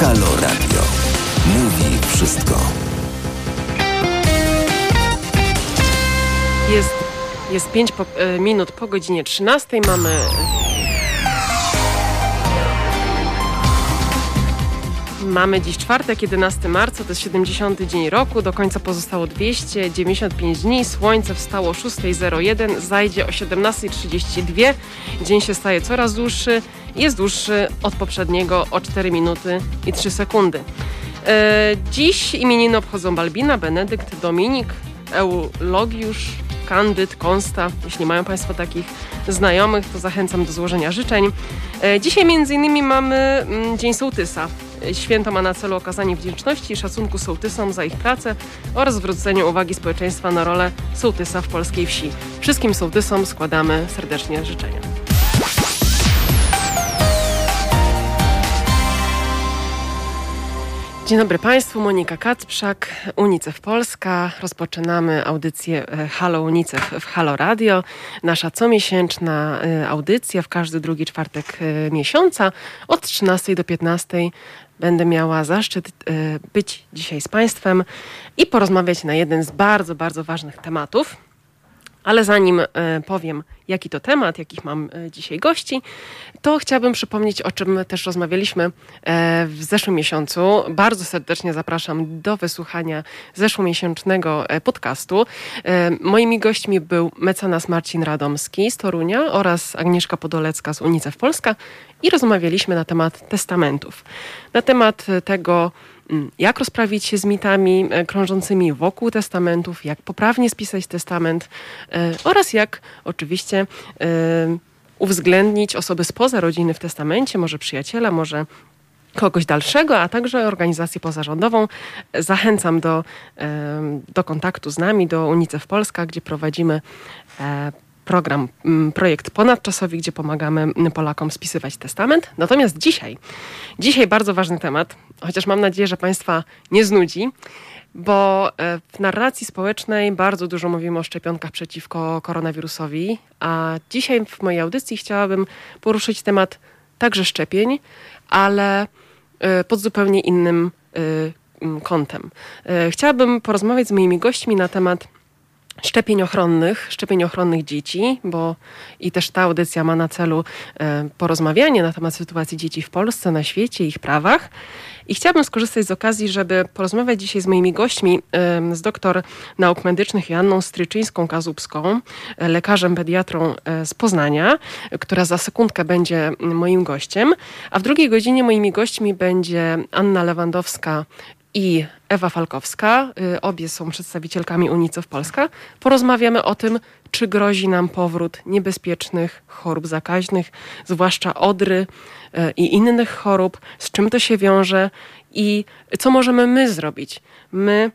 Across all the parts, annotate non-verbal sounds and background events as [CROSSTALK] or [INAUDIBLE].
Halo Radio. Mówi wszystko. Jest, jest 5 po, e, minut po godzinie 13. Mamy. Mamy dziś czwartek, 11 marca, to jest 70 dzień roku, do końca pozostało 295 dni, słońce wstało o 6.01, zajdzie o 17.32, dzień się staje coraz dłuższy, jest dłuższy od poprzedniego o 4 minuty i 3 sekundy. E, dziś imieniny obchodzą Balbina, Benedykt, Dominik, Eulogiusz, Kandyd, Konsta. Jeśli mają Państwo takich znajomych, to zachęcam do złożenia życzeń. E, dzisiaj między innymi mamy mm, Dzień Sołtysa. Święto ma na celu okazanie wdzięczności i szacunku sołtysom za ich pracę oraz zwrócenie uwagi społeczeństwa na rolę sołtysa w polskiej wsi. Wszystkim sołtysom składamy serdecznie życzenia. Dzień dobry Państwu, Monika Kacprzak, UNICEF Polska. Rozpoczynamy audycję e, Halo UNICEF w Halo Radio. Nasza comiesięczna e, audycja w każdy drugi czwartek e, miesiąca od 13 do 15 będę miała zaszczyt być dzisiaj z Państwem i porozmawiać na jeden z bardzo, bardzo ważnych tematów. Ale zanim powiem, jaki to temat, jakich mam e, dzisiaj gości, to chciałabym przypomnieć, o czym też rozmawialiśmy e, w zeszłym miesiącu. Bardzo serdecznie zapraszam do wysłuchania zeszłomiesięcznego e, podcastu. Moimi gośćmi był mecenas Marcin Radomski z Torunia oraz Agnieszka Podolecka z UNICEF Polska i rozmawialiśmy na temat testamentów. Na temat tego, jak rozprawić się z mitami krążącymi wokół testamentów, jak poprawnie spisać testament oraz jak oczywiście y, uwzględnić osoby spoza rodziny w testamencie, może przyjaciela, może kogoś dalszego, a także organizację pozarządową. Zachęcam do, do kontaktu z nami, do UNICEF Polska, gdzie prowadzimy e, program, projekt ponadczasowy, gdzie pomagamy Polakom spisywać testament. Natomiast dzisiaj, dzisiaj bardzo ważny temat, chociaż mam nadzieję, że Państwa nie znudzi bo e, w narracji społecznej bardzo dużo mówimy o szczepionkach przeciwko koronawirusowi, a dzisiaj w mojej audycji chciałabym poruszyć temat także szczepień, ale e, pod zupełnie innym e, kątem. Chciałabym porozmawiać z moimi gośćmi na temat szczepień ochronnych, szczepień ochronnych dzieci, bo i też ta audycja ma na celu porozmawianie na temat sytuacji dzieci w Polsce, na świecie, ich prawach. I chciałabym skorzystać z okazji, żeby porozmawiać dzisiaj z moimi gośćmi, z doktor nauk medycznych Joanną Stryczyńską-Kazubską, e, lekarzem pediatrą e, z Poznania, która za sekundkę będzie moim gościem. A w drugiej godzinie moimi gośćmi będzie Anna Lewandowska i Ewa Falkowska. E, obie są przedstawicielkami UNICEF Polska. Porozmawiamy o tym, czy grozi nam powrót niebezpiecznych chorób zakaźnych, zwłaszcza odry e, i innych chorób, z czym to się wiąże i co możemy my zrobić. My,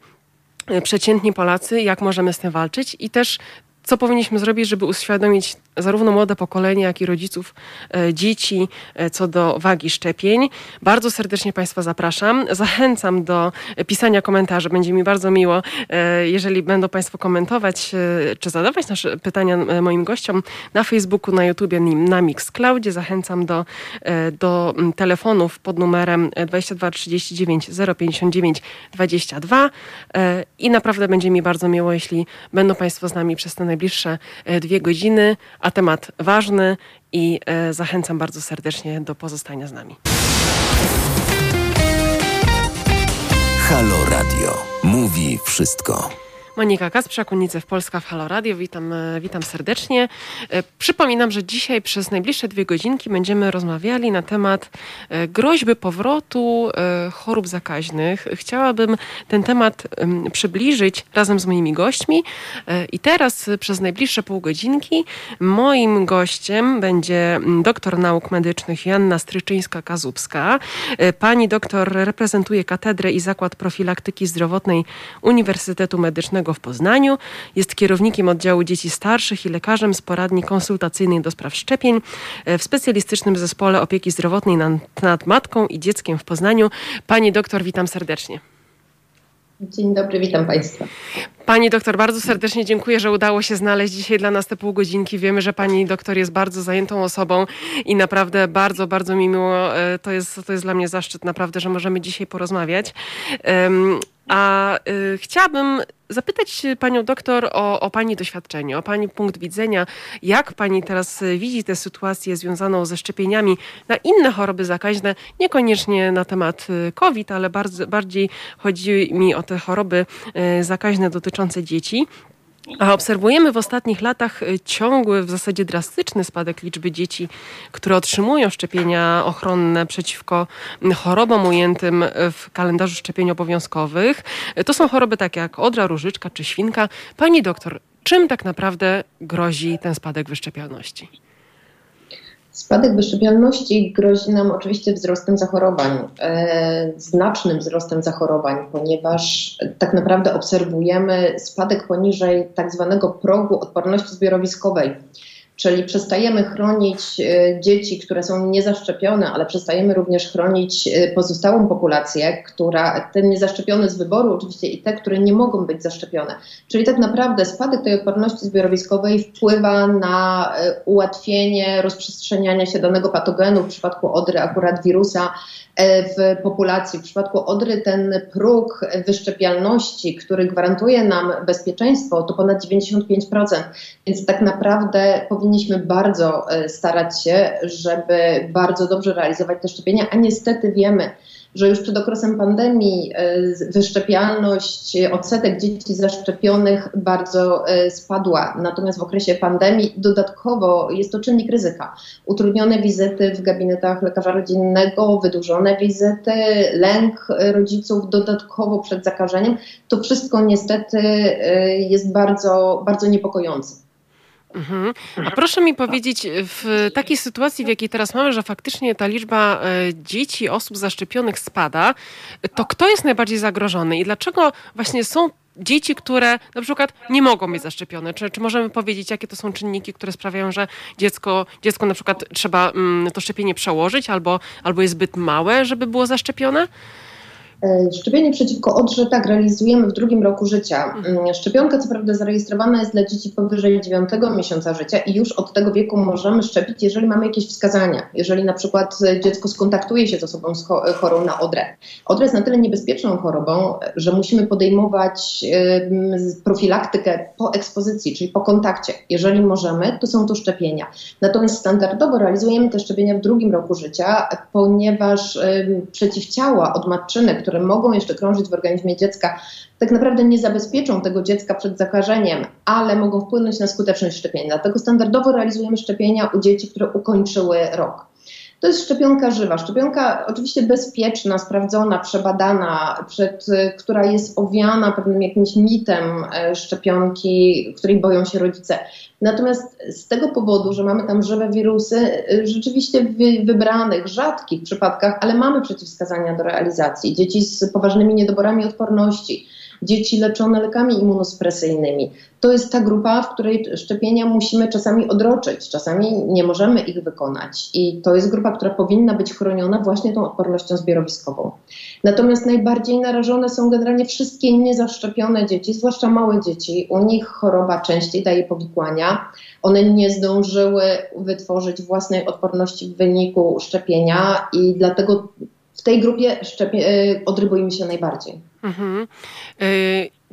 e, przeciętni Polacy, jak możemy z tym walczyć i też co powinniśmy zrobić, żeby uświadomić zarówno młode pokolenie, jak i rodziców e, dzieci e, co do wagi szczepień. Bardzo serdecznie Państwa zapraszam. Zachęcam do pisania komentarzy. Będzie mi bardzo miło, e, jeżeli będą Państwo komentować czy zadawać nasze pytania moim gościom na Facebooku, na YouTubie, na Mixcloudzie. Zachęcam do, do telefonów pod numerem 22 39 059 22 i naprawdę będzie mi bardzo miło, jeśli będą Państwo z nami przez te najbliższe dwie godziny a temat ważny i e, zachęcam bardzo serdecznie do pozostania z nami. Halo Radio mówi wszystko. Monika Kasprzak, UNICEF Polska w Halo Radio. Witam, e, witam serdecznie. E, przypominam, że dzisiaj przez najbliższe dwie godzinki będziemy rozmawiali na temat e, groźby powrotu chorób zakaźnych. Chciałabym ten temat przybliżyć razem z moimi gośćmi i teraz przez najbliższe pół godzinki moim gościem będzie doktor nauk medycznych Janna Stryczyńska-Kazubska. Pani doktor reprezentuje Katedrę i Zakład Profilaktyki Zdrowotnej Uniwersytetu Medycznego w Poznaniu. Jest kierownikiem oddziału dzieci starszych i lekarzem z poradni konsultacyjnej do spraw szczepień e, w specjalistycznym zespole opieki zdrowotnej nad, nad matką i dzieckiem w Poznaniu. Pani doktor, witam serdecznie. Dzień dobry, witam Państwa. Pani doktor, bardzo serdecznie dziękuję, że udało się znaleźć dzisiaj dla nas te pół godzinki. Wiemy, że pani doktor jest bardzo zajętą osobą i naprawdę bardzo, bardzo mi miło. E, to jest, to jest dla mnie zaszczyt, naprawdę, że możemy dzisiaj porozmawiać. A y, chciałabym zapytać panią doktor o, o, pani doświadczenie, o pani punkt widzenia. Jak pani teraz widzi tę sytuację związaną ze szczepieniami na inne choroby zakaźne, niekoniecznie na temat y, COVID, ale bardzo, bardziej chodzi mi o te choroby y, zakaźne dotyczące dzieci. A obserwujemy w ostatnich latach y, ciągły, w zasadzie drastyczny spadek liczby dzieci, które otrzymują szczepienia ochronne przeciwko chorobom ujętym w kalendarzu szczepień obowiązkowych. To są choroby takie jak odra, różyczka czy świnka. Pani doktor, czym tak naprawdę grozi ten spadek wyszczepialności? Spadek wyszczepialności grozi nam oczywiście wzrostem zachorowań, e, znacznym wzrostem zachorowań, ponieważ tak naprawdę obserwujemy spadek poniżej tak zwanego progu odporności zbiorowiskowej. Czyli przestajemy chronić e, dzieci, które są niezaszczepione, ale przestajemy również chronić e, pozostałą populację, która, te niezaszczepione z wyboru oczywiście i te, które nie mogą być zaszczepione. Czyli tak naprawdę spadek tej odporności zbiorowiskowej wpływa na e, ułatwienie rozprzestrzeniania się danego patogenu, w przypadku odry akurat wirusa, w populacji. W przypadku odry ten próg wyszczepialności, który gwarantuje nam bezpieczeństwo, to ponad 95%. Więc tak naprawdę powinniśmy bardzo e, starać się, żeby bardzo dobrze realizować te szczepienia, a niestety wiemy, że już przed okresem pandemii e, wyszczepialność, odsetek dzieci zaszczepionych bardzo e, spadła. Natomiast w okresie pandemii dodatkowo jest to czynnik ryzyka. Utrudnione wizyty w gabinetach lekarza rodzinnego, wydłużone wizyty, lęk rodziców dodatkowo przed zakażeniem. To wszystko niestety e, jest bardzo, bardzo niepokojące. Mhm. A proszę mi powiedzieć, w takiej sytuacji, w jakiej teraz mamy, że faktycznie ta liczba e, dzieci, osób zaszczepionych spada, to kto jest najbardziej zagrożony i dlaczego właśnie są dzieci, które na przykład nie mogą być zaszczepione? Czy, czy możemy powiedzieć, jakie to są czynniki, które sprawiają, że dziecko, dziecko na przykład trzeba mm, to szczepienie przełożyć albo, albo jest zbyt małe, żeby było zaszczepione? E, szczepienie przeciwko odrze tak realizujemy w drugim roku życia. Mhm. Mm, szczepionka co prawda zarejestrowana jest dla dzieci powyżej 9 miesiąca życia i już od tego wieku możemy szczepić, jeżeli mamy jakieś wskazania. Jeżeli na przykład dziecko skontaktuje się z osobą chorą na odrę. Odra jest na tyle niebezpieczną chorobą, że musimy podejmować profilaktykę po ekspozycji, czyli po kontakcie. Jeżeli możemy, to są to szczepienia. Natomiast standardowo realizujemy te szczepienia w drugim roku życia, ponieważ przeciwciała od matczynek, które mogą jeszcze krążyć w organizmie dziecka, tak naprawdę nie zabezpieczą tego dziecka przed zakażeniem, ale mogą wpłynąć na skuteczność szczepienia. Dlatego standardowo realizujemy szczepienia u dzieci, które ukończyły rok. To jest szczepionka żywa, szczepionka oczywiście bezpieczna, sprawdzona, przebadana, przed, która jest owiana pewnym jakimś mitem e, szczepionki, której boją się rodzice. Natomiast z tego powodu, że mamy tam żywe wirusy, e, rzeczywiście w wybranych, rzadkich przypadkach, ale mamy przeciwwskazania do realizacji. Dzieci z poważnymi niedoborami odporności, dzieci leczone lekami immunospresyjnymi. To jest ta grupa, w której szczepienia musimy czasami odroczyć, czasami nie możemy ich wykonać. I to jest grupa, która powinna być chroniona właśnie tą odpornością zbiorowiskową. Natomiast najbardziej narażone są generalnie wszystkie niezaszczepione dzieci, zwłaszcza małe dzieci. U nich choroba częściej daje powikłania. One nie zdążyły wytworzyć własnej odporności w wyniku szczepienia i dlatego w tej grupie y, odrybujemy się najbardziej. Mhm.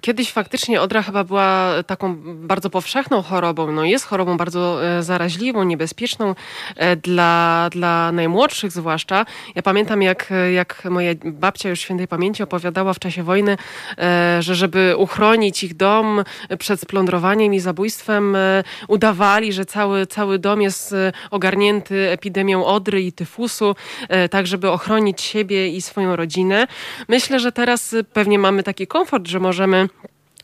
Kiedyś faktycznie odra chyba była taką bardzo powszechną chorobą. No jest chorobą bardzo e, zaraźliwą, niebezpieczną e, dla, dla najmłodszych zwłaszcza. Ja pamiętam, jak, jak moja babcia już świętej pamięci opowiadała w czasie wojny, e, że żeby uchronić ich dom przed splądrowaniem i zabójstwem, udawali, że cały, cały dom jest ogarnięty epidemią odry i tyfusu, tak żeby ochronić siebie i swoją rodzinę. Myślę, że teraz pewnie mamy taki komfort, że możemy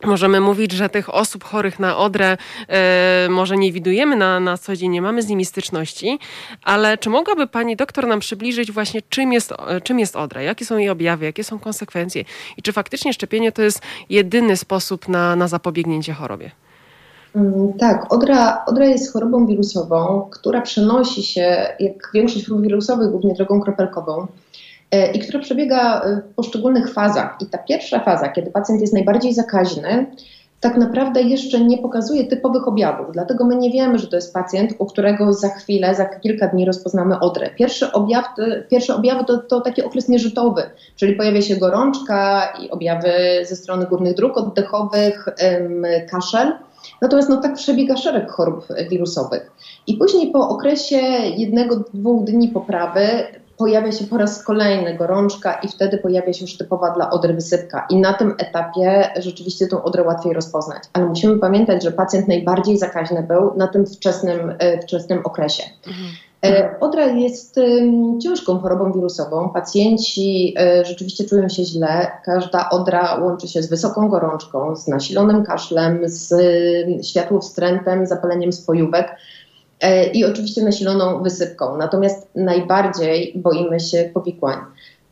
Możemy mówić, że tych osób chorych na odrę e, może nie widujemy na, na co dzień, nie mamy z nimi styczności, ale czy mogłaby pani doktor nam przybliżyć właśnie, czym jest, czym jest odra, jakie są jej objawy, jakie są konsekwencje i czy faktycznie szczepienie to jest jedyny sposób na, na zapobiegnięcie chorobie? Mm, tak, odra, odra jest chorobą wirusową, która przenosi się, jak większość chorób wirusowych, głównie drogą kropelkową. I która przebiega w poszczególnych fazach. I ta pierwsza faza, kiedy pacjent jest najbardziej zakaźny, tak naprawdę jeszcze nie pokazuje typowych objawów. Dlatego my nie wiemy, że to jest pacjent, u którego za chwilę, za kilka dni rozpoznamy odrę. Pierwszy objaw, pierwsze objawy to, to taki okres nieżytowy, czyli pojawia się gorączka i objawy ze strony górnych dróg oddechowych, kaszel. Natomiast no, tak przebiega szereg chorób wirusowych. I później po okresie jednego, dwóch dni poprawy pojawia się po raz kolejny gorączka i wtedy pojawia się już typowa dla odry wysypka. I na tym etapie rzeczywiście tą odrę łatwiej rozpoznać. Ale musimy pamiętać, że pacjent najbardziej zakaźny był na tym wczesnym, e, wczesnym okresie. Mhm. Odra jest ciężką chorobą wirusową. Pacjenci e, rzeczywiście czują się źle. Każda odra łączy się z wysoką gorączką, z nasilonym kaszlem, z światłowstrętem, zapaleniem spojówek. E, i oczywiście nasiloną wysypką. Natomiast najbardziej boimy się powikłań.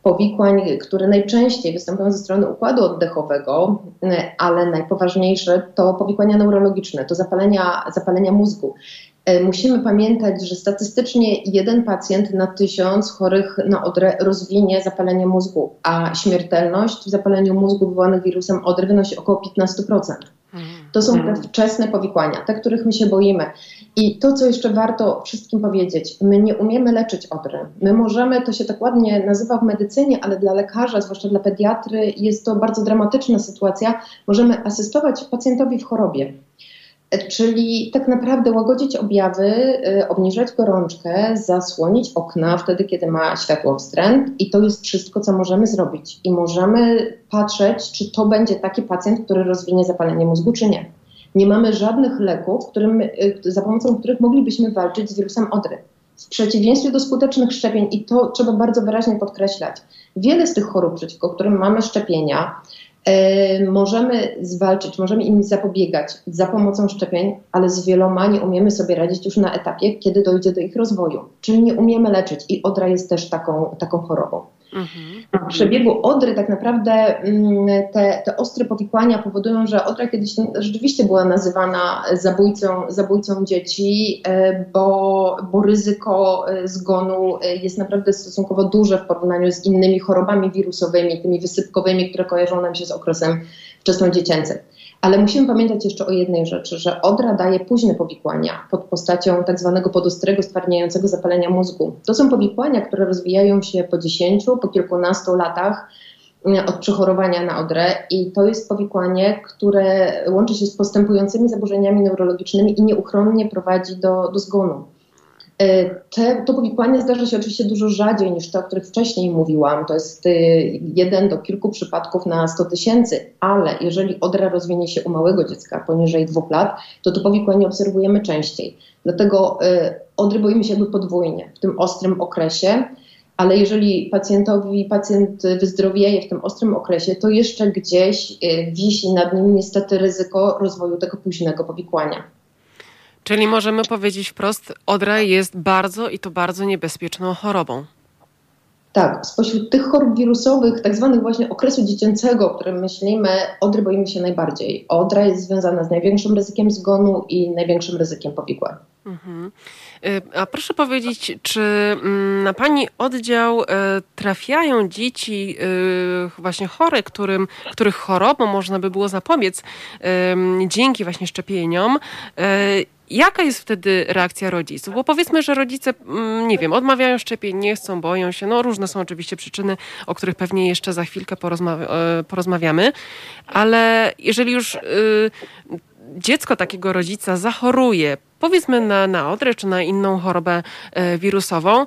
Powikłań, które najczęściej występują ze strony układu oddechowego, e, ale najpoważniejsze to powikłania neurologiczne, to zapalenia, zapalenia mózgu. E, musimy pamiętać, że statystycznie jeden pacjent na tysiąc chorych na odrę rozwinie zapalenie mózgu, a śmiertelność w zapaleniu mózgu wywołanych wirusem odry wynosi około 15%. To są te mhm. wczesne powikłania, te, których my się boimy. I to, co jeszcze warto wszystkim powiedzieć, my nie umiemy leczyć odry. My możemy, to się tak ładnie nazywa w medycynie, ale dla lekarza, zwłaszcza dla pediatry, jest to bardzo dramatyczna sytuacja. Możemy asystować pacjentowi w chorobie. Czyli tak naprawdę łagodzić objawy, y, obniżać gorączkę, zasłonić okna wtedy, kiedy ma światło wstręt i to jest wszystko, co możemy zrobić. I możemy patrzeć, czy to będzie taki pacjent, który rozwinie zapalenie mózgu, czy nie. Nie mamy żadnych leków, którym, y, za pomocą których moglibyśmy walczyć z wirusem odry. W przeciwieństwie do skutecznych szczepień, i to trzeba bardzo wyraźnie podkreślać, wiele z tych chorób, przeciwko którym mamy szczepienia, możemy zwalczyć, możemy im zapobiegać za pomocą szczepień, ale z wieloma nie umiemy sobie radzić już na etapie, kiedy dojdzie do ich rozwoju. Czyli nie umiemy leczyć i odra jest też taką, taką chorobą. Mhm. W przebiegu odry tak naprawdę mm, te, te ostre powikłania powodują, że odra kiedyś rzeczywiście była nazywana zabójcą, zabójcą dzieci, e, bo, bo ryzyko e, zgonu e, jest naprawdę stosunkowo duże w porównaniu z innymi chorobami wirusowymi, tymi wysypkowymi, które kojarzą nam się z okresem wczesnodziecięcym. Ale musimy pamiętać jeszcze o jednej rzeczy, że odra daje późne powikłania pod postacią tak zwanego podostrego stwardniającego zapalenia mózgu. To są powikłania, które rozwijają się po 10, po kilkunastu latach mm, od przechorowania na odrę i to jest powikłanie, które łączy się z postępującymi zaburzeniami neurologicznymi i nieuchronnie prowadzi do, do zgonu. E, te, to powikłanie zdarza się oczywiście dużo rzadziej niż te, o których wcześniej mówiłam. To jest y, jeden do kilku przypadków na 100 tysięcy, ale jeżeli odra rozwinie się u małego dziecka poniżej dwóch lat, to to powikłanie obserwujemy częściej. Dlatego y, odry boimy się podwójnie w tym ostrym okresie, ale jeżeli pacjentowi, pacjent wyzdrowieje w tym ostrym okresie, to jeszcze gdzieś y, wisi nad nim niestety ryzyko rozwoju tego późnego powikłania. Czyli możemy powiedzieć wprost, odra jest bardzo i to bardzo niebezpieczną chorobą. Tak, spośród tych chorób wirusowych, tak zwanych właśnie okresu dziecięcego, o którym myślimy, odry boimy się najbardziej. Odra jest związana z największym ryzykiem zgonu i największym ryzykiem powikłań. Mhm. Y, a proszę powiedzieć, czy mm, na Pani oddział y, trafiają dzieci y, właśnie chore, którym, których chorobą można by było zapobiec dzięki właśnie szczepieniom? Jaka jest wtedy reakcja rodziców? Bo powiedzmy, że rodzice, mm, nie wiem, odmawiają szczepień, nie chcą, boją się. No różne są oczywiście przyczyny, o których pewnie jeszcze za chwilkę e, porozmawiamy. Ale jeżeli już y, dziecko takiego rodzica zachoruje, powiedzmy na, na odrę czy na inną chorobę y, wirusową,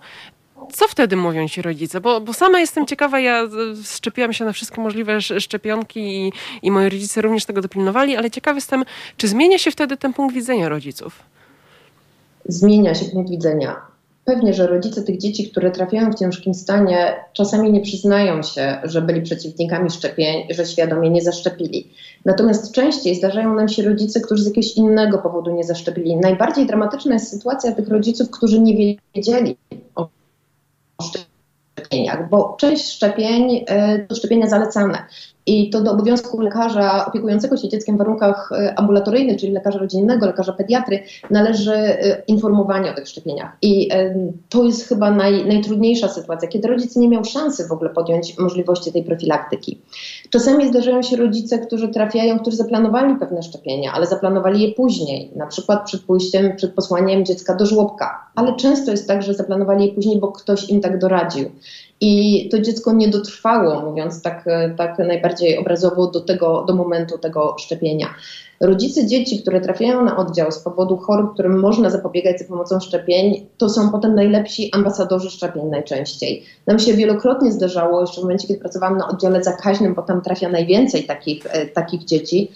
co wtedy mówią ci rodzice? Bo, bo sama jestem ciekawa, ja szczepiłam się na wszystkie możliwe szczepionki i, i moi rodzice również tego dopilnowali, ale ciekaw jestem, czy zmienia się wtedy ten punkt widzenia rodziców? Zmienia się punkt widzenia. Pewnie, że rodzice tych dzieci, które trafiają w ciężkim stanie, czasami nie przyznają się, że byli przeciwnikami szczepień, że świadomie nie zaszczepili. Natomiast częściej zdarzają nam się rodzice, którzy z jakiegoś innego powodu nie zaszczepili. Najbardziej dramatyczna jest sytuacja tych rodziców, którzy nie wiedzieli szczepieniach, bo część szczepień e, to szczepienia zalecane. i to do obowiązku lekarza opiekującego się dzieckiem w warunkach e, ambulatoryjnych, czyli lekarza rodzinnego, lekarza pediatry, należy e, informowanie o tych szczepieniach. I to jest chyba naj, najtrudniejsza sytuacja, kiedy rodzic nie miał szansy w ogóle podjąć możliwości tej profilaktyki. Czasami zdarzają się rodzice, którzy trafiają, którzy zaplanowali pewne szczepienia, ale zaplanowali je później, na przykład przed pójściem, przed posłaniem dziecka do żłobka. Ale często jest tak, że zaplanowali je później, bo ktoś im tak doradził. I to dziecko nie dotrwało, mówiąc tak, tak najbardziej obrazowo, do, tego, do momentu tego szczepienia. Rodzice dzieci, które trafiają na oddział z powodu chorób, którym można zapobiegać za pomocą szczepień, to są potem najlepsi ambasadorzy szczepień najczęściej. Nam się wielokrotnie zdarzało, jeszcze w momencie, kiedy pracowałam na oddziale zakaźnym, bo tam trafia najwięcej takich, e, takich dzieci,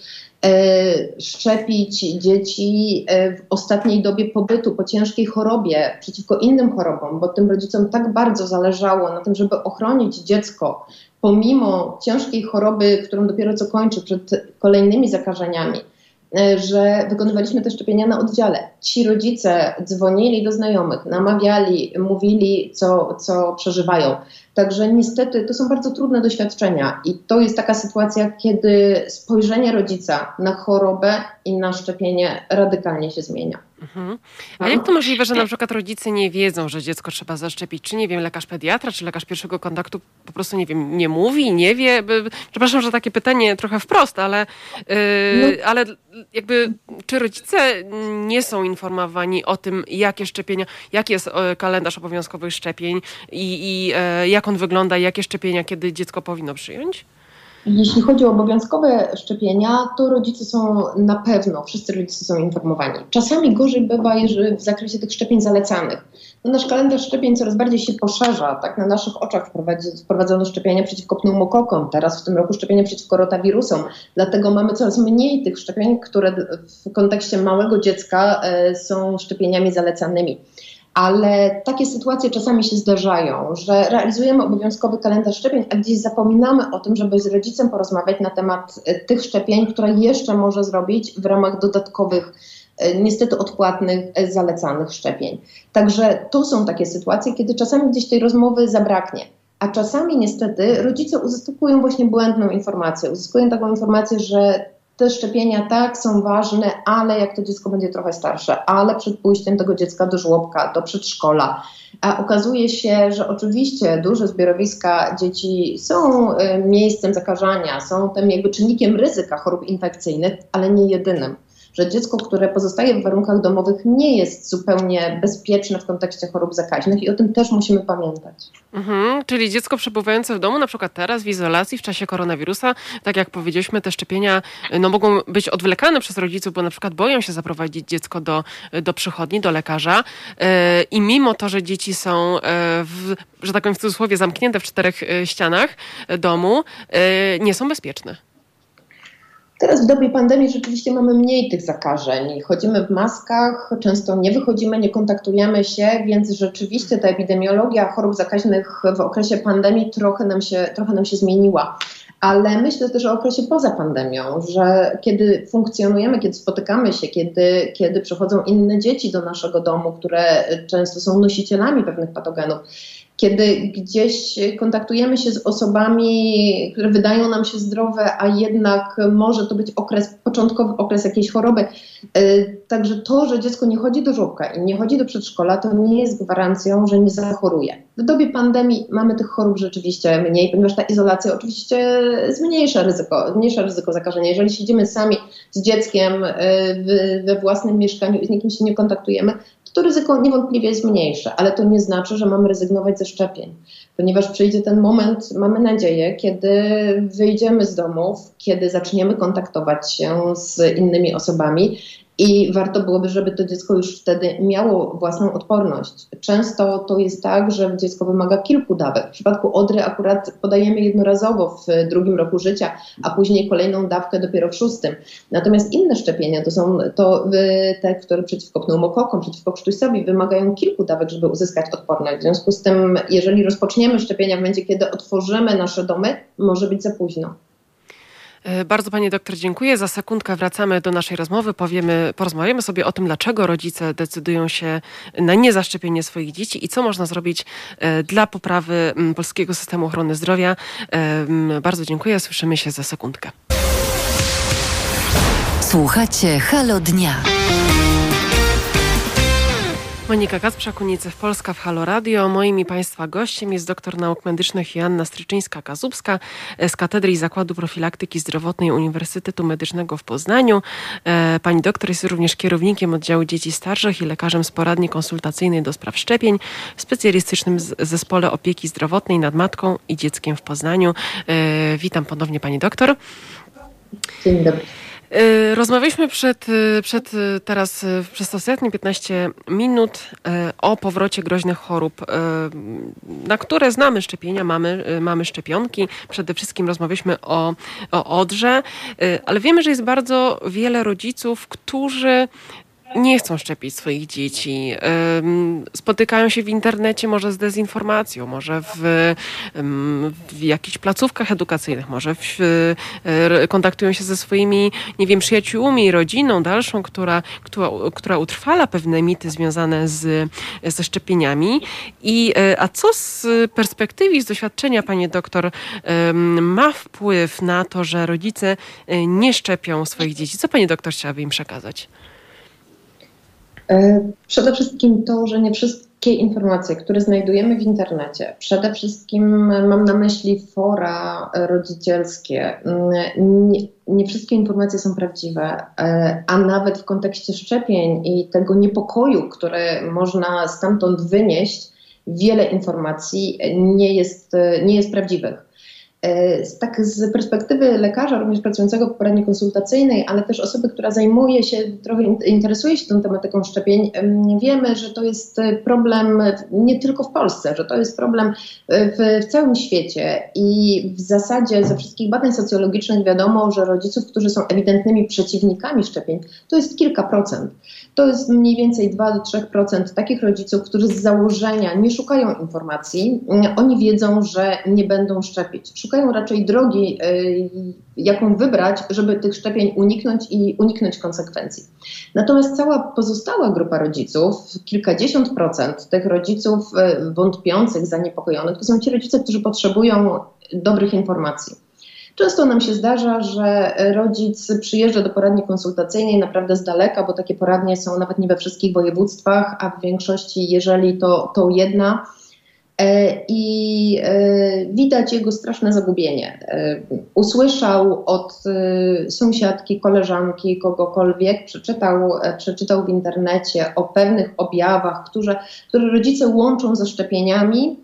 E, szczepić dzieci e, w ostatniej dobie pobytu po ciężkiej chorobie przeciwko innym chorobom, bo tym rodzicom tak bardzo zależało na tym, żeby ochronić dziecko pomimo ciężkiej choroby, którą dopiero co kończy przed kolejnymi zakażeniami, że wykonywaliśmy te szczepienia na oddziale. Ci rodzice dzwonili do znajomych, namawiali, mówili, co, co przeżywają. Także niestety to są bardzo trudne doświadczenia i to jest taka sytuacja, kiedy spojrzenie rodzica na chorobę i na szczepienie radykalnie się zmienia. Mhm. A jak to możliwe, że na przykład rodzice nie wiedzą, że dziecko trzeba zaszczepić? Czy nie wiem, lekarz pediatra, czy lekarz pierwszego kontaktu po prostu nie wiem, nie mówi, nie wie? Przepraszam, że takie pytanie trochę wprost, ale, yy, no. ale jakby czy rodzice nie są informowani o tym, jakie szczepienia, jaki jest e, kalendarz obowiązkowych szczepień i, i e, jak on wygląda, jakie szczepienia, kiedy dziecko powinno przyjąć? Jeśli chodzi o obowiązkowe szczepienia, to rodzice są na pewno, wszyscy rodzice są informowani. Czasami gorzej bywa w zakresie tych szczepień zalecanych. No nasz kalendarz szczepień coraz bardziej się poszerza. Tak na naszych oczach wprowadzono szczepienia przeciwko pneumokokom, teraz w tym roku szczepienia przeciwko rotawirusom. Dlatego mamy coraz mniej tych szczepień, które w kontekście małego dziecka e, są szczepieniami zalecanymi ale takie sytuacje czasami się zdarzają, że realizujemy obowiązkowy kalendarz szczepień, a gdzieś zapominamy o tym, żeby z rodzicem porozmawiać na temat e, tych szczepień, które jeszcze może zrobić w ramach dodatkowych, e, niestety odpłatnych, e, zalecanych szczepień. Także to są takie sytuacje, kiedy czasami gdzieś tej rozmowy zabraknie. A czasami niestety rodzice uzyskują właśnie błędną informację. Uzyskują taką informację, że te szczepienia tak są ważne, ale jak to dziecko będzie trochę starsze, ale przed pójściem tego dziecka do żłobka, do przedszkola. A okazuje się, że oczywiście duże zbiorowiska dzieci są y, miejscem zakażania, są tym jakby czynnikiem ryzyka chorób infekcyjnych, ale nie jedynym że dziecko, które pozostaje w warunkach domowych, nie jest zupełnie bezpieczne w kontekście chorób zakaźnych i o tym też musimy pamiętać. Mhm, czyli dziecko przebywające w domu, na przykład teraz w izolacji w czasie koronawirusa, tak jak powiedzieliśmy, te szczepienia no, mogą być odwlekane przez rodziców, bo na przykład boją się zaprowadzić dziecko do, do przychodni, do lekarza yy, i mimo to, że dzieci są, yy, w, że tak powiem w cudzysłowie, zamknięte w czterech yy, ścianach domu, nie są bezpieczne. Teraz w dobie pandemii rzeczywiście mamy mniej tych zakażeń. Chodzimy w maskach, często nie wychodzimy, nie kontaktujemy się, więc rzeczywiście ta epidemiologia chorób zakaźnych w okresie pandemii trochę nam się, trochę nam się zmieniła. Ale myślę też o okresie poza pandemią, że kiedy funkcjonujemy, kiedy spotykamy się, kiedy, kiedy przychodzą inne dzieci do naszego domu, które często są nosicielami pewnych patogenów, kiedy gdzieś kontaktujemy się z osobami, które wydają nam się zdrowe, a jednak może to być okres, początkowy okres jakiejś choroby. E, także to, że dziecko nie chodzi do żłobka i nie chodzi do przedszkola, to nie jest gwarancją, że nie zachoruje. W dobie pandemii mamy tych chorób rzeczywiście mniej, ponieważ ta izolacja oczywiście zmniejsza ryzyko, zmniejsza ryzyko zakażenia. Jeżeli siedzimy sami z dzieckiem e, we własnym mieszkaniu i z nikim się nie kontaktujemy, to ryzyko niewątpliwie jest mniejsze, ale to nie znaczy, że mamy rezygnować ze szczepień, ponieważ przyjdzie ten moment, mamy nadzieję, kiedy wyjdziemy z domów, kiedy zaczniemy kontaktować się z innymi osobami i warto byłoby, żeby to dziecko już wtedy miało własną odporność. Często to jest tak, że dziecko wymaga kilku dawek. W przypadku odry akurat podajemy jednorazowo w drugim roku życia, a później kolejną dawkę dopiero w szóstym. Natomiast inne szczepienia to są to te, które przeciwko pneumokokom, przeciwko krztusowi wymagają kilku dawek, żeby uzyskać odporność. W związku z tym, jeżeli rozpoczniemy szczepienia w momencie, kiedy otworzymy nasze domy, może być za późno. E, bardzo Pani doktor dziękuję. Za sekundkę wracamy do naszej rozmowy. Powiemy, porozmawiamy sobie o tym, dlaczego rodzice decydują się na niezaszczepienie swoich dzieci i co można zrobić e, dla poprawy polskiego systemu ochrony zdrowia. E, bardzo dziękuję. Słyszymy się za sekundkę. Słuchacie Halo Dnia. Monika Kacprzak, UNICEF Polska w Halo Radio. Moim Państwa gościem jest doktor nauk medycznych Joanna Stryczyńska-Kazubska z Katedry i Zakładu Profilaktyki Zdrowotnej Uniwersytetu Medycznego w Poznaniu. E, pani doktor jest również kierownikiem oddziału dzieci starszych i lekarzem z poradni konsultacyjnej do spraw szczepień w specjalistycznym zespole opieki zdrowotnej nad matką i dzieckiem w Poznaniu. E, witam ponownie Pani doktor. Dzień dobry. Y, rozmawialiśmy przed, y, przed y, teraz przez ostatnie 15 minut o powrocie groźnych chorób, na które znamy szczepienia, mamy, mamy szczepionki. Przede wszystkim rozmawialiśmy o, o odrze, ale wiemy, że jest bardzo wiele rodziców, którzy nie chcą szczepić swoich dzieci. Spotykają się w internecie może z dezinformacją, może w, w jakichś placówkach edukacyjnych, może w, kontaktują się ze swoimi, nie wiem, przyjaciółmi, rodziną dalszą, która, która, która utrwala pewne mity związane z, ze szczepieniami. I, e, a co z perspektywy, z doświadczenia, pani doktor, ma wpływ na to, że rodzice e, nie szczepią swoich dzieci? Co pani doktor chciałaby im przekazać? E, przede wszystkim to, że nie wszystkie informacje, które znajdujemy w internecie, przede wszystkim mam na myśli fora rodzicielskie, nie, nie wszystkie informacje są prawdziwe, e, a nawet w kontekście szczepień i tego niepokoju, który można stamtąd wynieść, wiele informacji nie jest, nie jest prawdziwych. E, tak z perspektywy lekarza, również pracującego w poradni konsultacyjnej, ale też osoby, która zajmuje się, trochę interesuje się tą tematyką szczepień, wiemy, że to jest problem nie tylko w Polsce, że to jest problem w, w całym świecie i w zasadzie ze wszystkich badań socjologicznych wiadomo, że rodziców, którzy są ewidentnymi przeciwnikami szczepień, to jest kilka procent. To jest mniej więcej 2 do 3% takich rodziców, którzy z założenia nie szukają informacji, oni wiedzą, że nie będą szczepić szukają raczej drogi, y, jaką wybrać, żeby tych szczepień uniknąć i uniknąć konsekwencji. Natomiast cała pozostała grupa rodziców, kilkadziesiąt procent tych rodziców y, wątpiących, zaniepokojonych, to są ci rodzice, którzy potrzebują dobrych informacji. Często nam się zdarza, że rodzic przyjeżdża do poradni konsultacyjnej naprawdę z daleka, bo takie poradnie są nawet nie we wszystkich województwach, a w większości, jeżeli to, to jedna, i e, widać jego straszne zagubienie. E, usłyszał od sąsiadki, koleżanki, kogokolwiek, przeczytał, przeczytał w internecie o pewnych objawach, które, które rodzice łączą ze szczepieniami.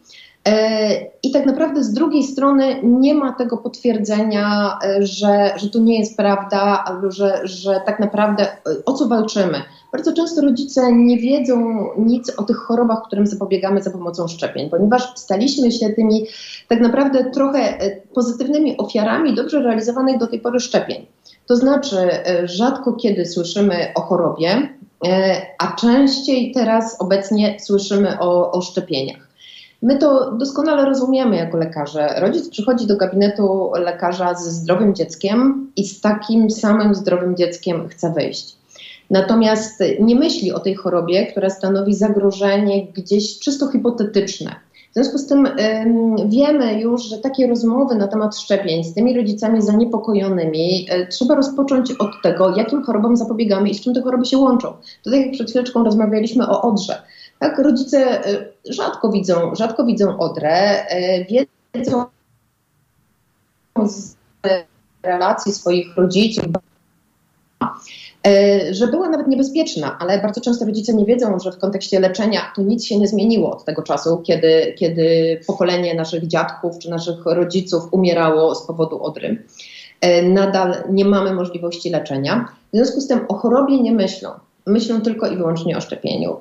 I tak naprawdę z drugiej strony nie ma tego potwierdzenia, że, że to nie jest prawda, albo że, że tak naprawdę o co walczymy. Bardzo często rodzice nie wiedzą nic o tych chorobach, którym zapobiegamy za pomocą szczepień, ponieważ staliśmy się tymi tak naprawdę trochę e, pozytywnymi ofiarami dobrze realizowanych do tej pory szczepień. To znaczy, e, rzadko kiedy słyszymy o chorobie, e, a częściej teraz obecnie słyszymy o, o szczepieniach. My to doskonale rozumiemy jako lekarze. Rodzic przychodzi do gabinetu lekarza ze zdrowym dzieckiem i z takim samym zdrowym dzieckiem chce wyjść. Natomiast nie myśli o tej chorobie, która stanowi zagrożenie gdzieś czysto hipotetyczne. W związku z tym ym, wiemy już, że takie rozmowy na temat szczepień z tymi rodzicami zaniepokojonymi y, trzeba rozpocząć od tego, jakim chorobom zapobiegamy i z czym te choroby się łączą. Tutaj jak przed chwileczką rozmawialiśmy o odrze. Tak, rodzice y, rzadko widzą, rzadko widzą odrę, y, wiedzą z relacji swoich rodziców, E, że była nawet niebezpieczna, ale bardzo często rodzice nie wiedzą, że w kontekście leczenia to nic się nie zmieniło od tego czasu, kiedy, kiedy pokolenie naszych dziadków czy naszych rodziców umierało z powodu odry. E, nadal nie mamy możliwości leczenia. W związku z tym o chorobie nie myślą. Myślą tylko i wyłącznie o szczepieniu.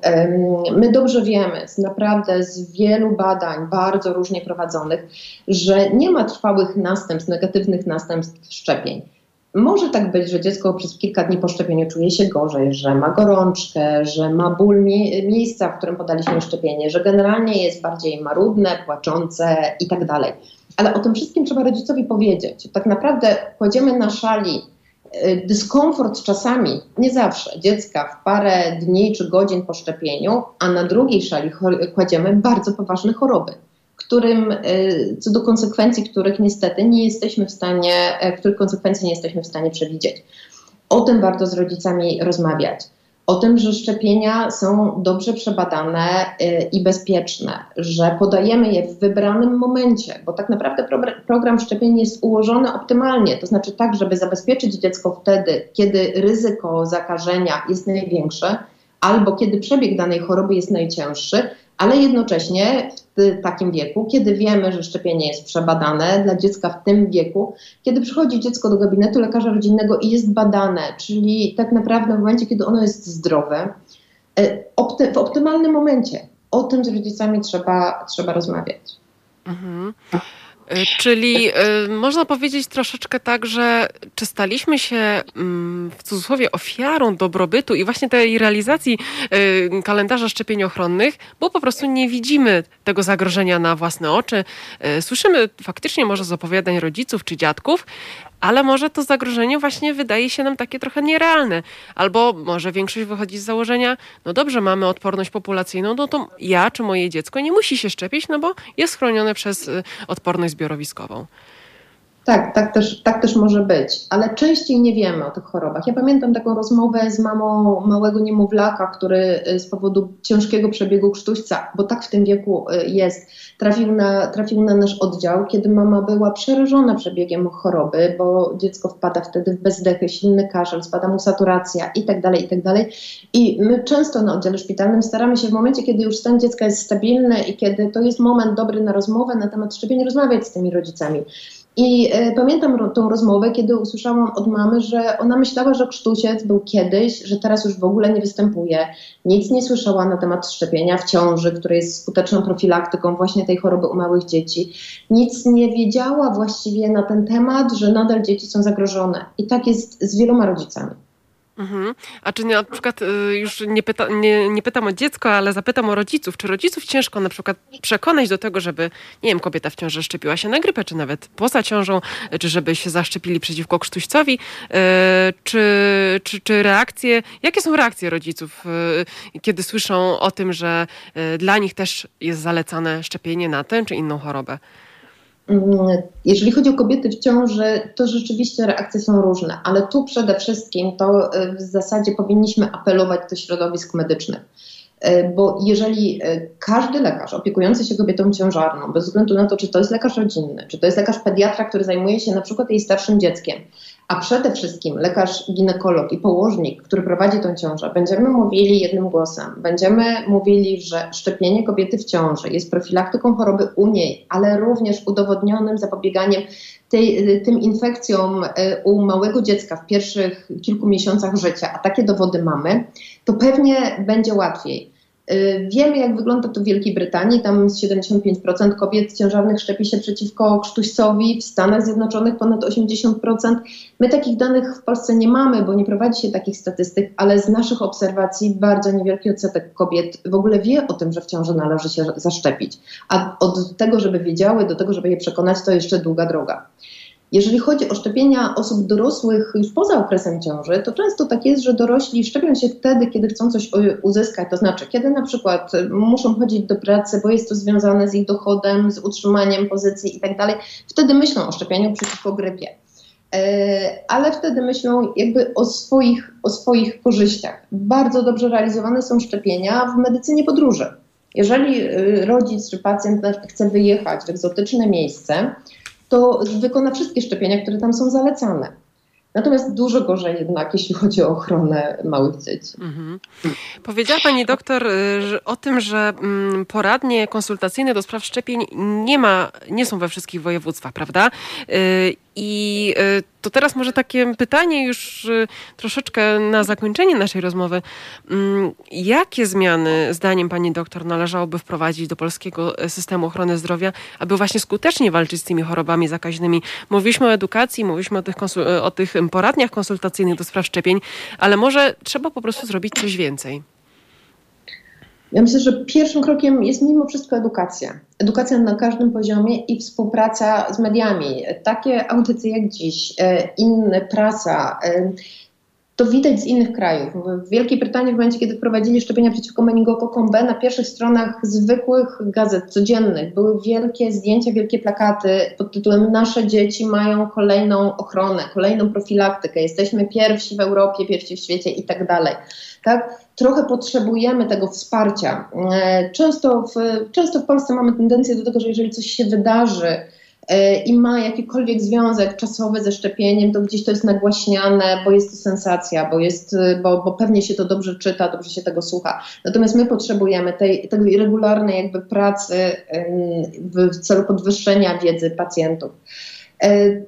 My dobrze wiemy, z naprawdę z wielu badań, bardzo różnie prowadzonych, że nie ma trwałych następstw, negatywnych następstw szczepień Może tak być, że dziecko przez kilka dni po szczepieniu czuje się gorzej, że ma gorączkę, że ma ból mie miejsca, w którym podaliśmy szczepienie, że generalnie jest bardziej marudne, płaczące i tak. Ale o tym wszystkim trzeba rodzicowi powiedzieć. Tak naprawdę kładziemy na szali dyskomfort czasami, nie zawsze, dziecka w parę dni czy godzin po szczepieniu, a na drugiej szali kładziemy bardzo poważne choroby którym, y, co do konsekwencji, których niestety nie jesteśmy w stanie, e, których konsekwencji nie jesteśmy w stanie przewidzieć. O tym warto z rodzicami rozmawiać. O tym, że szczepienia są dobrze przebadane y, i bezpieczne, że podajemy je w wybranym momencie, bo tak naprawdę program szczepień jest ułożony optymalnie, to znaczy tak, żeby zabezpieczyć dziecko wtedy, kiedy ryzyko zakażenia jest największe, albo kiedy przebieg danej choroby jest najcięższy, ale jednocześnie w takim wieku, kiedy wiemy, że szczepienie jest przebadane dla dziecka w tym wieku, kiedy przychodzi dziecko do gabinetu lekarza rodzinnego i jest badane, czyli tak naprawdę w momencie, kiedy ono jest zdrowe, e, w optymalnym momencie. O tym z rodzicami trzeba, trzeba rozmawiać. Mhm. Y, czyli y, można powiedzieć troszeczkę tak, że czy staliśmy się mm, w cudzysłowie ofiarą dobrobytu i właśnie tej realizacji y, kalendarza szczepień ochronnych, bo po prostu nie widzimy tego zagrożenia na własne oczy. Słyszymy faktycznie może z opowiadań rodziców czy dziadków, ale może to zagrożenie właśnie wydaje się nam takie trochę nierealne. Albo może większość wychodzi z założenia, no dobrze, mamy odporność populacyjną, no to ja czy moje dziecko nie musi się szczepić, no bo jest chronione przez y, odporność zbiorowiskową. Tak, tak też, tak też może być, ale częściej nie wiemy o tych chorobach. Ja pamiętam taką rozmowę z mamą małego niemowlaka, który y, z powodu ciężkiego przebiegu krztuśca, bo tak w tym wieku y, jest, trafił na, trafił na nasz oddział, kiedy mama była przerażona przebiegiem choroby, bo dziecko wpada wtedy w bezdechy, silny kaszel, spada mu saturacja i tak dalej, i tak. I my często na oddziale szpitalnym staramy się w momencie, kiedy już stan dziecka jest stabilny i kiedy to jest moment dobry na rozmowę na temat szczepień, rozmawiać z tymi rodzicami. I e, pamiętam tą rozmowę, kiedy usłyszałam od mamy, że ona myślała, że krztusiec był kiedyś, że teraz już w ogóle nie występuje. Nic nie słyszała na temat szczepienia w ciąży, które jest skuteczną profilaktyką właśnie tej choroby u małych dzieci. Nic nie wiedziała właściwie na ten temat, że nadal dzieci są zagrożone. I tak jest z wieloma rodzicami. Mhm. A czy na przykład y, już nie, pyta, nie, nie, pytam o dziecko, ale zapytam o rodziców. Czy rodziców ciężko na przykład przekonać do tego, żeby, nie wiem, kobieta w ciąży szczepiła się na grypę, czy nawet poza ciążą, czy żeby się zaszczepili przeciwko krztuścowi? Y, czy, czy, czy reakcje, jakie są reakcje rodziców, y, kiedy słyszą o tym, że dla nich też jest zalecane szczepienie na tę czy inną chorobę? Mm, jeżeli chodzi o kobiety w ciąży, to rzeczywiście reakcje są różne, ale tu przede wszystkim to y, w zasadzie powinniśmy apelować do środowisk medycznych. Y, bo jeżeli y, każdy lekarz opiekujący się kobietą ciężarną, bez względu na to, czy to jest lekarz rodzinny, czy to jest lekarz pediatra, który zajmuje się na przykład jej starszym dzieckiem, a przede wszystkim lekarz ginekolog i położnik, który prowadzi tą ciążę, będziemy mówili jednym głosem. Będziemy mówili, że szczepienie kobiety w ciąży jest profilaktyką choroby u niej, ale również udowodnionym zapobieganiem tej, tym infekcjom e, u małego dziecka w pierwszych kilku miesiącach życia, a takie dowody mamy, to pewnie będzie łatwiej. Y, wiemy, jak wygląda to w Wielkiej Brytanii. Tam 75% kobiet ciężarnych szczepi się przeciwko krztuścowi, w Stanach Zjednoczonych ponad 80%. My takich danych w Polsce nie mamy, bo nie prowadzi się takich statystyk, ale z naszych obserwacji bardzo niewielki odsetek kobiet w ogóle wie o tym, że w ciąży należy się zaszczepić. A od tego, żeby wiedziały, do tego, żeby je przekonać, to jeszcze długa droga. Jeżeli chodzi o szczepienia osób dorosłych już poza okresem ciąży, to często tak jest, że dorośli szczepią się wtedy, kiedy chcą coś uzyskać, to znaczy kiedy na przykład muszą chodzić do pracy, bo jest to związane z ich dochodem, z utrzymaniem pozycji itd., tak wtedy myślą o szczepieniu przeciwko grypie. E, ale wtedy myślą jakby o swoich, o swoich korzyściach. Bardzo dobrze realizowane są szczepienia w medycynie podróży. Jeżeli y, rodzic czy pacjent chce wyjechać w egzotyczne miejsce, to wykona wszystkie szczepienia, które tam są zalecane. Natomiast dużo gorzej jednak, jeśli chodzi o ochronę małych dzieci. Mhm. Powiedziała pani doktor y, o tym, że mm, poradnie konsultacyjne do spraw szczepień nie ma, nie są we wszystkich województwach, prawda? I to teraz może takie pytanie już troszeczkę na zakończenie naszej rozmowy. Mm, jakie zmiany, zdaniem pani doktor, należałoby wprowadzić do polskiego systemu ochrony zdrowia, aby właśnie skutecznie walczyć z tymi chorobami zakaźnymi? Mówiliśmy o edukacji, mówiliśmy o tych, o tych poradniach konsultacyjnych do spraw szczepień, ale może trzeba po prostu zrobić coś więcej. Ja myślę, że pierwszym krokiem jest mimo wszystko edukacja. Edukacja na każdym poziomie i współpraca z mediami. Takie audycje jak dziś, e, inne prasa, e, to widać z innych krajów. W Wielkiej Brytanii w momencie, kiedy wprowadzili szczepienia przeciwko meningokokom B, na pierwszych stronach zwykłych gazet codziennych były wielkie zdjęcia, wielkie plakaty pod tytułem Nasze dzieci mają kolejną ochronę, kolejną profilaktykę, jesteśmy pierwsi w Europie, pierwsi w świecie i tak dalej. Tak? Trochę potrzebujemy tego wsparcia. E, często w, często w Polsce mamy tendencję do tego, że jeżeli coś się wydarzy, E, i ma jakikolwiek związek czasowy ze szczepieniem, to gdzieś to jest nagłaśniane, bo jest to sensacja, bo, jest, e, bo, bo pewnie się to dobrze czyta, dobrze się tego słucha. Natomiast my potrzebujemy tej, tej regularnej jakby pracy w celu podwyższenia wiedzy pacjentów. E,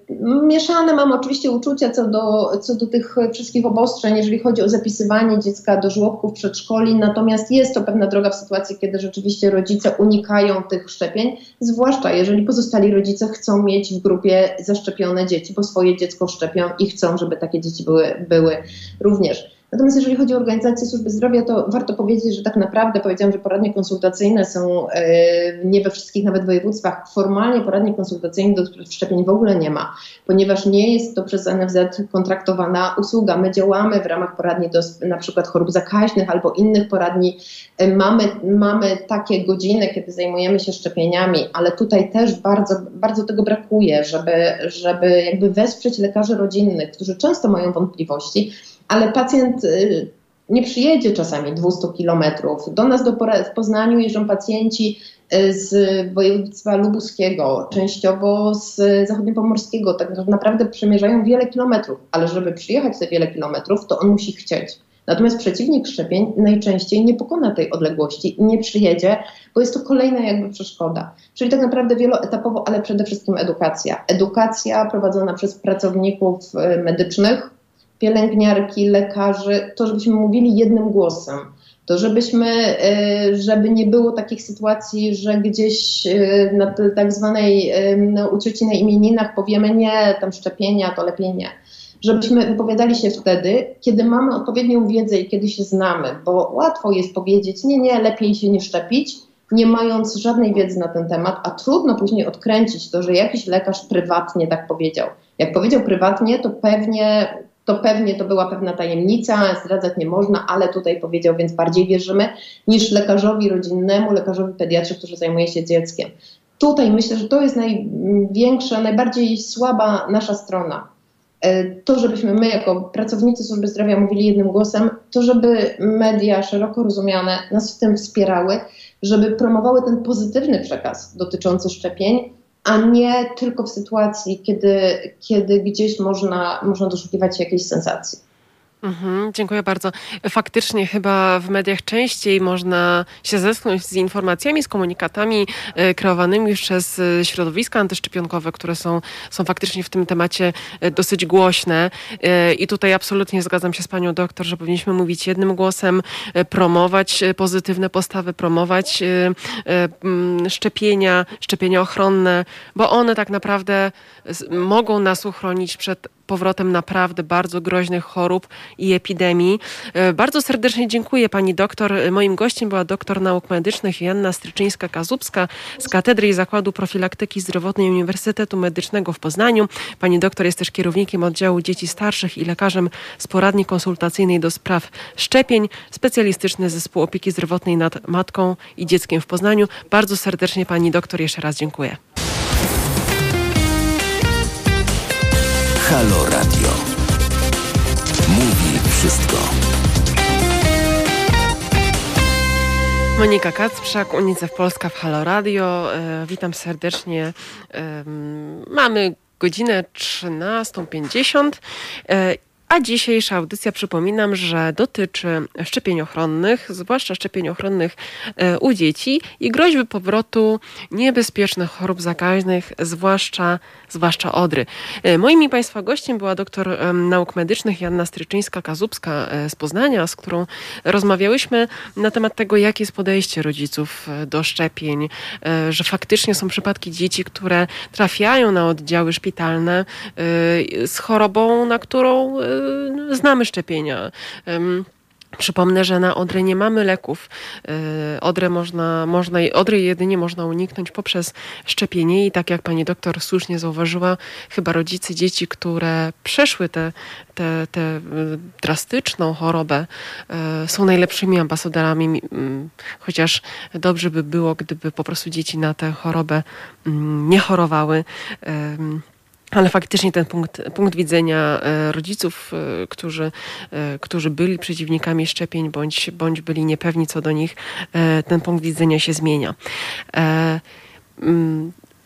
mieszane mam oczywiście uczucia co do, co do tych wszystkich obostrzeń, jeżeli chodzi o zapisywanie dziecka do żłobków, przedszkoli, natomiast jest to pewna droga w sytuacji, kiedy rzeczywiście rodzice unikają tych szczepień, zwłaszcza jeżeli pozostali rodzice chcą mieć w grupie zaszczepione dzieci, bo swoje dziecko szczepią i chcą, żeby takie dzieci były, były również. Natomiast jeżeli chodzi o organizację służby zdrowia, to warto powiedzieć, że tak naprawdę powiedziałam, że poradnie konsultacyjne są e, nie we wszystkich nawet województwach. Formalnie poradnie konsultacyjne do szczepień w ogóle nie ma, ponieważ nie jest to przez NFZ kontraktowana usługa. My działamy w ramach poradni do na przykład chorób zakaźnych albo innych poradni. E, mamy, mamy takie godziny, kiedy zajmujemy się szczepieniami, ale tutaj też bardzo, bardzo tego brakuje, żeby, żeby jakby wesprzeć lekarzy rodzinnych, którzy często mają wątpliwości ale pacjent y, nie przyjedzie czasami 200 kilometrów. Do nas do w Poznaniu jeżdżą pacjenci y, z województwa lubuskiego, częściowo z zachodniopomorskiego. Tak naprawdę przemierzają wiele kilometrów, ale żeby przyjechać te wiele kilometrów, to on musi chcieć. Natomiast przeciwnik szczepień najczęściej nie pokona tej odległości i nie przyjedzie, bo jest to kolejna jakby przeszkoda. Czyli tak naprawdę wieloetapowo, ale przede wszystkim edukacja. Edukacja prowadzona przez pracowników y, medycznych, pielęgniarki, lekarzy, to żebyśmy mówili jednym głosem. To żebyśmy, e, żeby nie było takich sytuacji, że gdzieś e, na tak zwanej na ucioci na imieninach powiemy nie, tam szczepienia, to lepiej nie. Żebyśmy wypowiadali się wtedy, kiedy mamy odpowiednią wiedzę i kiedy się znamy, bo łatwo jest powiedzieć nie, nie, lepiej się nie szczepić, nie mając żadnej wiedzy na ten temat, a trudno później odkręcić to, że jakiś lekarz prywatnie tak powiedział. Jak powiedział prywatnie, to pewnie to pewnie to była pewna tajemnica, zdradzać nie można, ale tutaj powiedział, więc bardziej wierzymy niż lekarzowi rodzinnemu, lekarzowi pediatrze, który zajmuje się dzieckiem. Tutaj myślę, że to jest największa, najbardziej słaba nasza strona. E, to, żebyśmy my, jako pracownicy służby zdrowia, mówili jednym głosem, to, żeby media szeroko rozumiane nas w tym wspierały, żeby promowały ten pozytywny przekaz dotyczący szczepień, a nie tylko w sytuacji, kiedy, kiedy gdzieś można, można doszukiwać się jakiejś sensacji. Mhm, dziękuję bardzo. Faktycznie chyba w mediach częściej można się zetknąć z informacjami, z komunikatami e, kreowanymi przez e, środowiska antyszczepionkowe, które są, są faktycznie w tym temacie e, dosyć głośne. I tutaj absolutnie zgadzam się z panią doktor, że powinniśmy mówić jednym głosem, promować pozytywne postawy, promować szczepienia, szczepienia ochronne, bo one tak naprawdę mogą nas uchronić przed powrotem naprawdę bardzo groźnych chorób i epidemii. E, bardzo serdecznie dziękuję pani doktor. Moim gościem była doktor nauk medycznych Joanna Stryczyńska-Kazubska z Katedry i Zakładu Profilaktyki Zdrowotnej Uniwersytetu Medycznego w Poznaniu. Pani doktor jest też kierownikiem oddziału dzieci starszych i lekarzem z poradni konsultacyjnej do spraw szczepień, specjalistyczny zespół opieki zdrowotnej nad matką i dzieckiem w Poznaniu. Bardzo serdecznie pani doktor jeszcze raz dziękuję. Halo Radio. Wszystko. Monika Kacprzak, UNICEF Polska w Halo Radio. E, witam serdecznie. E, mamy godzinę 13.50. A dzisiejsza audycja, przypominam, że dotyczy szczepień ochronnych, zwłaszcza szczepień ochronnych e, u dzieci i groźby powrotu niebezpiecznych chorób zakaźnych, zwłaszcza, zwłaszcza odry. E, moim i Państwa gościem była doktor nauk medycznych Janna Stryczyńska-Kazubska e, z Poznania, z którą rozmawiałyśmy na temat tego, jakie jest podejście rodziców do szczepień, że faktycznie są przypadki dzieci, które trafiają na oddziały szpitalne z chorobą, na którą znamy szczepienia. Przypomnę, że na odrę nie mamy leków. Y, odrę można, można, odry jedynie można uniknąć poprzez szczepienie i tak jak pani doktor słusznie zauważyła, chyba rodzice dzieci, które przeszły tę te, te, y, drastyczną chorobę, są najlepszymi ambasadorami, chociaż dobrze by było, gdyby po prostu dzieci na tę chorobę nie chorowały. Ale faktycznie ten punkt, punkt widzenia e, rodziców, e, którzy, e, którzy byli przeciwnikami szczepień bądź, bądź byli niepewni co do nich, ten punkt widzenia się zmienia.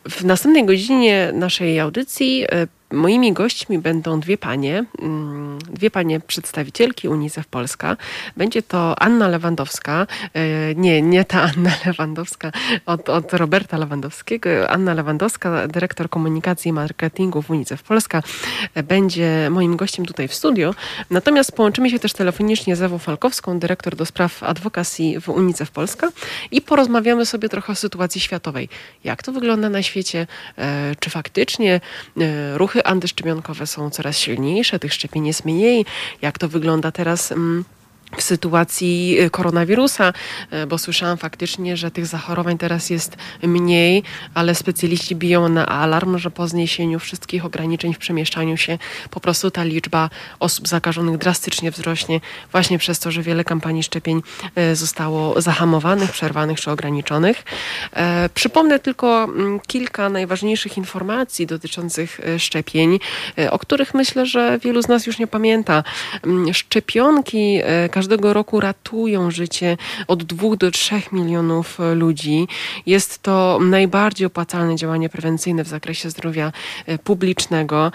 W następnej godzinie naszej audycji Moimi gośćmi będą dwie panie, mm, dwie panie przedstawicielki UNICEF Polska. Będzie to Anna Lewandowska, e, nie, nie ta Anna [LAUGHS] Lewandowska od, od Roberta Lewandowskiego. Anna Lewandowska, dyrektor komunikacji i marketingu w UNICEF Polska, e, będzie moim gościem tutaj w studiu. Natomiast połączymy się też telefonicznie z Ewą Falkowską, dyrektor do spraw adwokacji w UNICEF Polska i porozmawiamy sobie trochę o sytuacji światowej. Jak to wygląda na świecie? E, czy faktycznie ruchy antyszczepionkowe są coraz silniejsze, tych szczepień jest mniej. Jak to wygląda teraz? Mm, w sytuacji y, koronawirusa, y, bo słyszałam faktycznie, że tych zachorowań teraz jest mniej, ale specjaliści biją na alarm, że po zniesieniu wszystkich ograniczeń w przemieszczaniu się po prostu ta liczba osób zakażonych drastycznie wzrośnie właśnie przez to, że wiele kampanii szczepień y, zostało zahamowanych, przerwanych czy ograniczonych. Przypomnę tylko mm, kilka najważniejszych informacji dotyczących szczepień, o których myślę, że wielu z nas już nie pamięta. Mm, szczepionki każdego roku ratują życie od 2 do 3 milionów ludzi. Jest to najbardziej opłacalne działanie prewencyjne w zakresie zdrowia e, publicznego.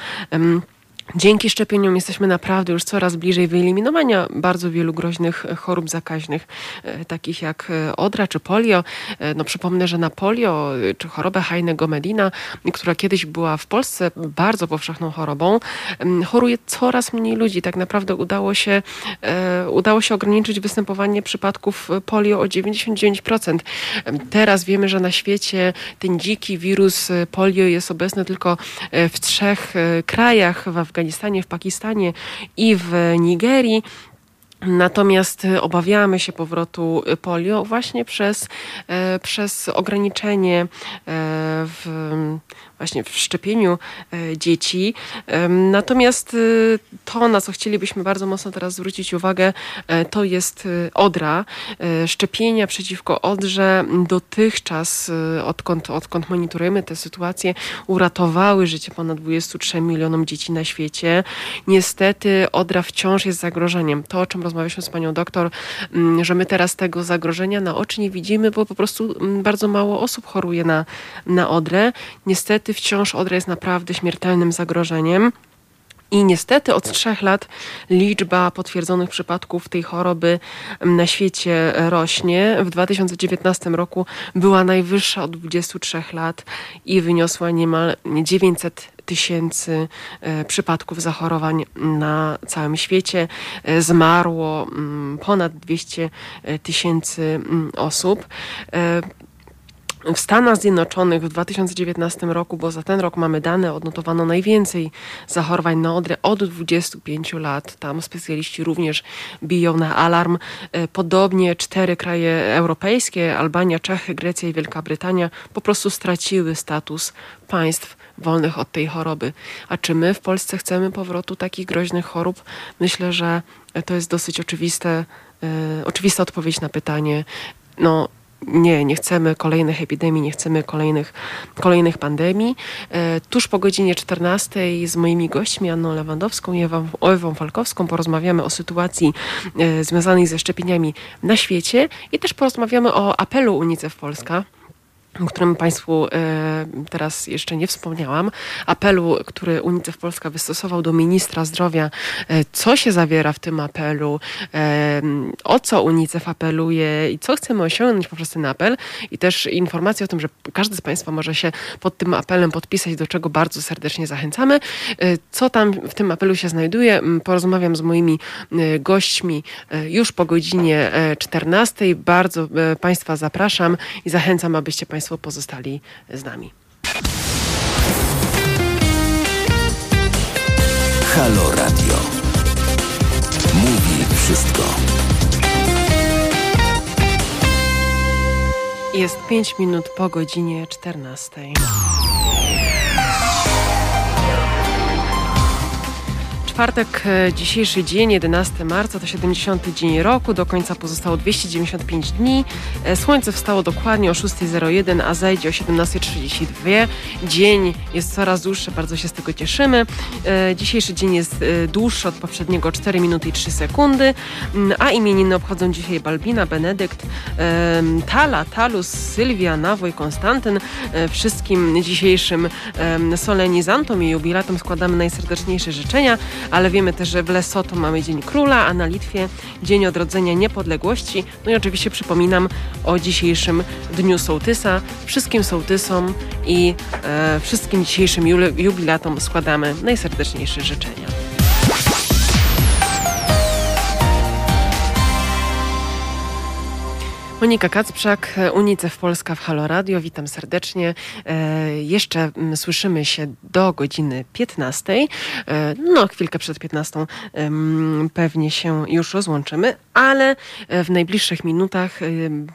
Dzięki szczepieniom jesteśmy naprawdę już coraz bliżej wyeliminowania bardzo wielu groźnych chorób zakaźnych, e, takich jak e, odra czy polio. E, no przypomnę, że na polio czy chorobę Heinego Medina, która kiedyś była w Polsce bardzo powszechną chorobą, choruje coraz mniej ludzi. Tak naprawdę udało się, udało się ograniczyć występowanie przypadków polio o 99%. Teraz wiemy, że na świecie ten dziki wirus polio jest obecny tylko w trzech krajach w Afganistanie Afganistanie, w Pakistanie i w Nigerii. Natomiast obawiamy się powrotu polio właśnie przez, e, przez ograniczenie e, w właśnie w szczepieniu e, dzieci. Natomiast e, to, na co chcielibyśmy bardzo mocno teraz zwrócić uwagę, e, to jest odra. Szczepienia przeciwko odrze dotychczas, odkąd, odkąd monitorujemy tę sytuację, uratowały życie ponad 23 milionom dzieci na świecie. Niestety odra wciąż jest zagrożeniem. To, o czym rozmawialiśmy z panią doktor, że my teraz tego zagrożenia na oczy nie widzimy, bo po prostu bardzo mało osób choruje na, na odrę. Niestety niestety wciąż odra jest naprawdę śmiertelnym zagrożeniem. I niestety od trzech lat liczba potwierdzonych przypadków tej choroby na świecie rośnie. W 2019 roku była najwyższa od 23 lat i wyniosła niemal 900 tysięcy e, przypadków zachorowań na całym świecie. E, zmarło mm, ponad 200 e, tysięcy mm, osób. W Stanach Zjednoczonych w 2019 roku, bo za ten rok mamy dane, odnotowano najwięcej zachorowań na odrę od 25 lat. Tam specjaliści również biją na alarm. E, podobnie cztery kraje europejskie, Albania, Czechy, Grecja i Wielka Brytania, po prostu straciły status państw wolnych od tej choroby. A czy my w Polsce chcemy powrotu takich groźnych chorób? Myślę, że to jest dosyć oczywiste, e, oczywista odpowiedź na pytanie. No, nie, nie chcemy kolejnych epidemii, nie chcemy kolejnych, kolejnych pandemii. E, tuż po godzinie 14 z moimi gośćmi, Anną Lewandowską i Ewą, Ewą Falkowską, porozmawiamy o sytuacji e, związanej ze szczepieniami na świecie i też porozmawiamy o apelu UNICEF Polska o którym Państwu e, teraz jeszcze nie wspomniałam, apelu, który UNICEF Polska wystosował do ministra zdrowia. E, co się zawiera w tym apelu, e, o co UNICEF apeluje i co chcemy osiągnąć poprzez ten apel i też informacje o tym, że każdy z Państwa może się pod tym apelem podpisać, do czego bardzo serdecznie zachęcamy. Co tam w tym apelu się znajduje, porozmawiam z moimi gośćmi już po godzinie 14. Bardzo Państwa zapraszam i zachęcam, abyście Państwo Państwo pozostali z nami. Halo Radio. Mówi wszystko. Jest 5 minut po godzinie 14. czwartek, e, dzisiejszy dzień, 11 marca, to 70 dzień roku. Do końca pozostało 295 dni. E, słońce wstało dokładnie o 6.01, a zajdzie o 17.32. Dzień jest coraz dłuższy, bardzo się z tego cieszymy. E, dzisiejszy dzień jest dłuższy od poprzedniego 4 minuty i 3 sekundy, mm, a imieniny obchodzą dzisiaj Balbina, Benedykt, Tala, Talus, Sylwia, Nawoj, Konstantyn. Wszystkim dzisiejszym solenizantom i jubilatom składamy najserdeczniejsze życzenia ale wiemy też, że w Lesoto mamy Dzień Króla, a na Litwie Dzień Odrodzenia Niepodległości. No i oczywiście przypominam o dzisiejszym Dniu Sołtysa. Wszystkim sołtysom i e, wszystkim dzisiejszym jubilatom składamy najserdeczniejsze życzenia. Monika Kacprzak, UNICEF Polska w Halo Radio. Witam serdecznie. E, jeszcze mm, słyszymy się do godziny 15. E, no, chwilkę przed 15 pewnie się już rozłączymy, ale e, w najbliższych minutach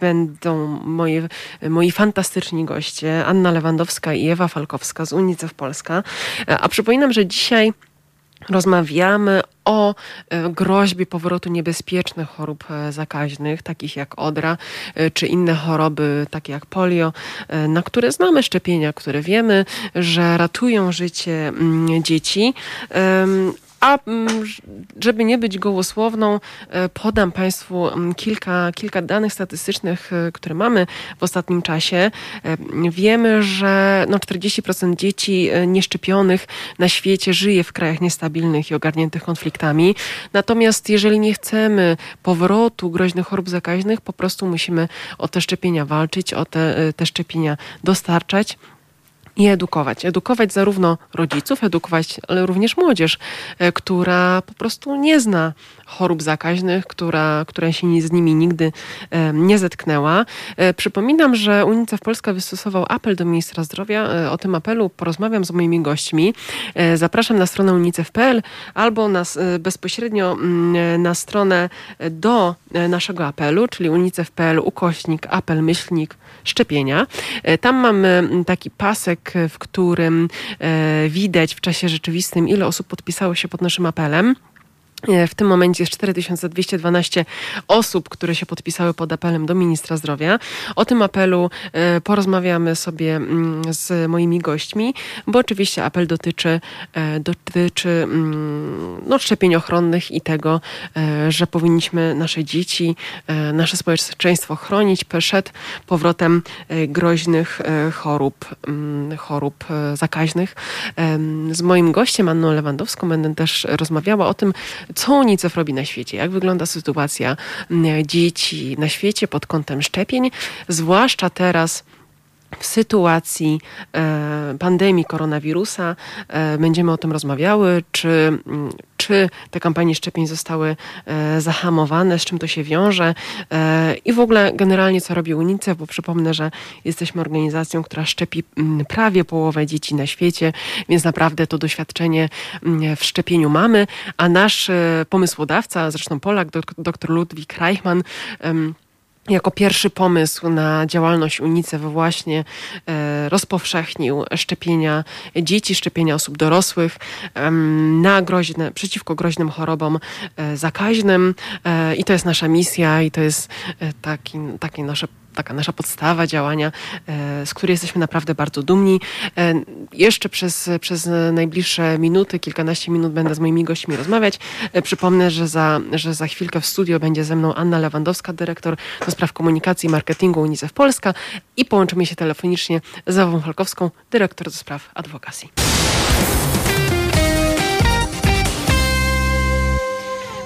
będą moje, moi fantastyczni goście Anna Lewandowska i Ewa Falkowska z UNICEF Polska. A przypominam, że dzisiaj Rozmawiamy o e, groźbie powrotu niebezpiecznych chorób e, zakaźnych, takich jak odra, e, czy inne choroby, takie jak polio, na które znamy szczepienia, które wiemy, że ratują życie mm, dzieci, a mm, żeby nie być gołosłowną, e, podam Państwu mm, kilka, kilka danych statystycznych, e, które mamy w ostatnim czasie. E, wiemy, że no 40% dzieci nieszczepionych na świecie żyje w krajach niestabilnych i ogarniętych konfliktami. Natomiast jeżeli nie chcemy powrotu groźnych chorób zakaźnych, po prostu musimy o te szczepienia walczyć, o te, te szczepienia dostarczać i edukować. Edukować zarówno rodziców, edukować, ale również młodzież, e, która po prostu nie zna chorób zakaźnych, która, która się z nimi nigdy e, nie zetknęła. E, przypominam, że UNICEF Polska wystosował apel do ministra zdrowia. O tym apelu porozmawiam z moimi gośćmi. Zapraszam na stronę unicef.pl albo nas bezpośrednio mm, na stronę do naszego apelu, czyli unicef.pl ukośnik apel myślnik szczepienia. Tam mamy taki pasek w którym e, widać w czasie rzeczywistym, ile osób podpisało się pod naszym apelem. E, w tym momencie jest 4212 osób, które się podpisały pod apelem do ministra zdrowia. O tym apelu e, porozmawiamy sobie mm, z moimi gośćmi, bo oczywiście apel dotyczy, e, dotyczy mm, no, szczepień ochronnych i tego, że powinniśmy nasze dzieci, nasze społeczeństwo chronić przed powrotem groźnych chorób, mm, chorób zakaźnych. Z moim gościem, Anną Lewandowską, będę też rozmawiała o tym, co UNICEF robi na świecie, jak wygląda sytuacja mm, dzieci na świecie pod kątem szczepień, zwłaszcza teraz w sytuacji e, pandemii koronawirusa e, będziemy o tym rozmawiały, czy, mm, czy te kampanie szczepień zostały e, zahamowane, z czym to się wiąże i w ogóle generalnie co robi UNICEF, bo przypomnę, że jesteśmy organizacją, która szczepi mm, prawie połowę dzieci na świecie, więc naprawdę to doświadczenie mm, w szczepieniu mamy, a nasz pomysłodawca, zresztą Polak, dr Ludwik Reichmann, jako pierwszy pomysł na działalność UNICEF właśnie e, rozpowszechnił szczepienia dzieci, szczepienia osób dorosłych na groźne, przeciwko groźnym chorobom e, zakaźnym. E, I to jest nasza misja i to jest taki, takie nasze taka nasza podstawa działania, z której jesteśmy naprawdę bardzo dumni. Jeszcze przez, przez najbliższe minuty, kilkanaście minut będę z moimi gośćmi rozmawiać. Przypomnę, że za, że za chwilkę w studio będzie ze mną Anna Lewandowska, dyrektor do spraw komunikacji i marketingu UNICEF Polska i połączymy się telefonicznie z Ewą Falkowską, dyrektor do spraw adwokacji.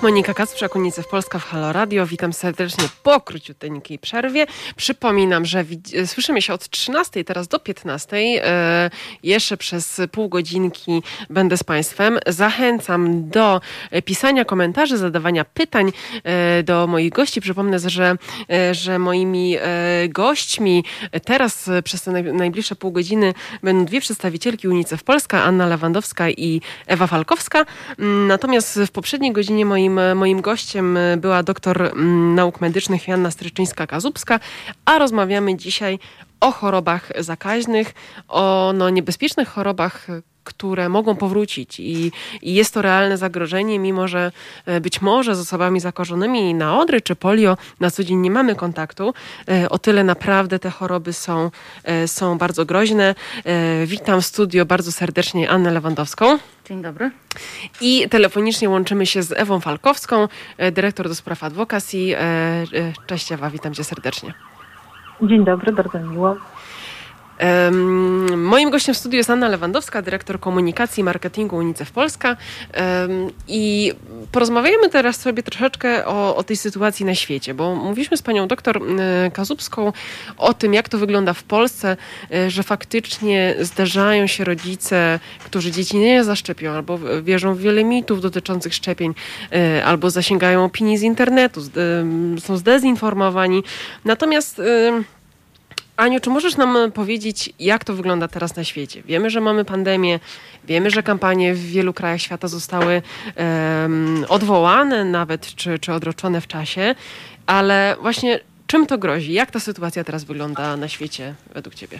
Monika Kacprzak, UNICEF Polska w Halo Radio. Witam serdecznie po króciuteńkiej przerwie. Przypominam, że słyszymy się od 13 teraz do 15. E, jeszcze przez pół godzinki będę z Państwem. Zachęcam do pisania komentarzy, zadawania pytań e, do moich gości. Przypomnę, że, e, że moimi gośćmi teraz przez te najbliższe pół godziny będą dwie przedstawicielki UNICEF Polska, Anna Lewandowska i Ewa Falkowska. Natomiast w poprzedniej godzinie moim Moim, gościem była doktor mm, nauk medycznych Joanna Stryczyńska-Kazubska, a rozmawiamy dzisiaj o chorobach zakaźnych, o no, niebezpiecznych chorobach, które mogą powrócić i, i, jest to realne zagrożenie, mimo że e, być może z osobami zakorzonymi na odry czy polio na co dzień nie mamy kontaktu. E, o tyle naprawdę te choroby są, e, są bardzo groźne. Witam w studio bardzo serdecznie Annę Lewandowską. Dzień dobry. I telefonicznie łączymy się z Ewą Falkowską, dyrektor do spraw adwokacji. Cześć Ewa, witam cię serdecznie. Dzień dobry, bardzo miło. Moim gościem w studiu jest Anna Lewandowska, dyrektor komunikacji i marketingu UNICEF Polska. I porozmawiajmy teraz sobie troszeczkę o, o, tej sytuacji na świecie, bo mówiliśmy z panią doktor Kazubską o tym, jak to wygląda w Polsce, e, że faktycznie zdarzają się rodzice, którzy dzieci nie zaszczepią, albo wierzą w wiele mitów dotyczących szczepień, e, albo zasięgają opinii z internetu, są zdezinformowani. Natomiast Aniu, czy możesz nam powiedzieć, jak to wygląda teraz na świecie? Wiemy, że mamy pandemię, wiemy, że kampanie w wielu krajach świata zostały um, odwołane nawet, czy, czy odroczone w czasie, ale właśnie czym to grozi? Jak ta sytuacja teraz wygląda na świecie według Ciebie?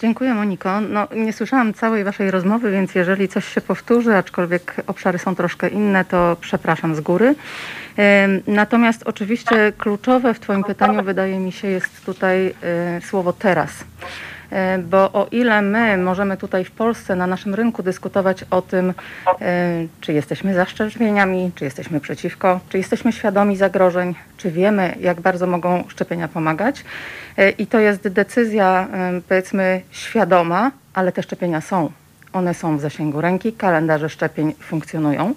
Dziękuję Moniko. No, nie słyszałam całej Waszej rozmowy, więc jeżeli coś się powtórzy, aczkolwiek obszary są troszkę inne, to przepraszam z góry. Natomiast oczywiście kluczowe w Twoim pytaniu wydaje mi się jest tutaj e, słowo teraz. E, bo o ile my możemy tutaj w Polsce na naszym rynku dyskutować o tym, e, czy jesteśmy za szczepieniami, czy jesteśmy przeciwko, czy jesteśmy świadomi zagrożeń, czy wiemy, jak bardzo mogą szczepienia pomagać. I to jest decyzja, powiedzmy, świadoma, ale te szczepienia są. One są w zasięgu ręki, kalendarze szczepień funkcjonują.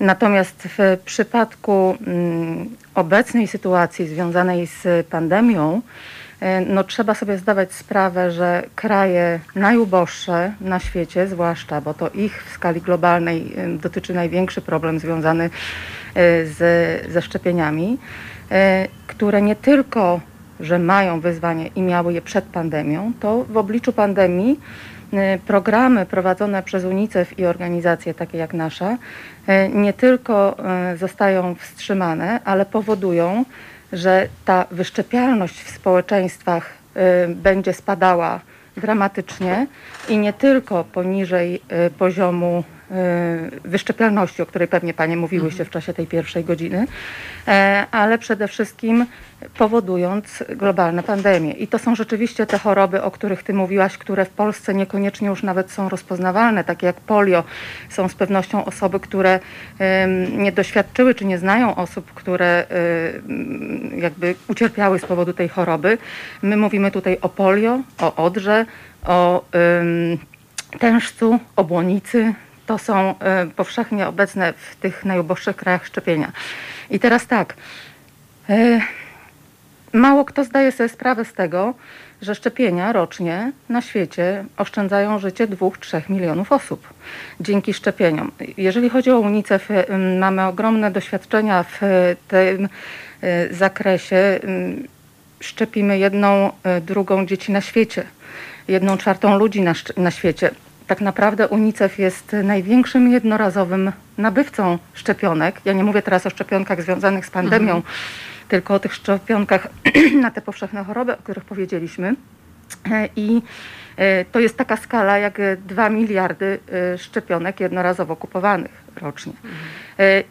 Natomiast w przypadku mm, obecnej sytuacji związanej z pandemią, e, no, trzeba sobie zdawać sprawę, że kraje najuboższe na świecie, zwłaszcza, bo to ich w skali globalnej e, dotyczy największy problem związany e, z, ze szczepieniami, które nie tylko, że mają wyzwanie i miały je przed pandemią, to w obliczu pandemii programy prowadzone przez UNICEF i organizacje takie jak nasza nie tylko zostają wstrzymane, ale powodują, że ta wyszczepialność w społeczeństwach będzie spadała dramatycznie i nie tylko poniżej poziomu wyszczepialności, o której pewnie Panie mówiłyście mhm. w czasie tej pierwszej godziny, ale przede wszystkim powodując globalne pandemie. I to są rzeczywiście te choroby, o których Ty mówiłaś, które w Polsce niekoniecznie już nawet są rozpoznawalne, takie jak polio. Są z pewnością osoby, które nie doświadczyły czy nie znają osób, które jakby ucierpiały z powodu tej choroby. My mówimy tutaj o polio, o odrze, o tężcu, o błonicy. To są powszechnie obecne w tych najuboższych krajach szczepienia. I teraz tak. E, Mało kto zdaje sobie sprawę z tego, że szczepienia rocznie na świecie oszczędzają życie 2-3 milionów osób dzięki szczepieniom. Jeżeli chodzi o UNICEF, mamy ogromne doświadczenia w tym zakresie. Szczepimy jedną, drugą dzieci na świecie, jedną czwartą ludzi na, na świecie. Tak naprawdę UNICEF jest największym jednorazowym nabywcą szczepionek. Ja nie mówię teraz o szczepionkach związanych z pandemią. Mhm tylko o tych szczepionkach [CLEARS THROAT] na te powszechne choroby, o których powiedzieliśmy. E, I e, to jest taka skala jak 2 miliardy e, szczepionek jednorazowo kupowanych rocznie.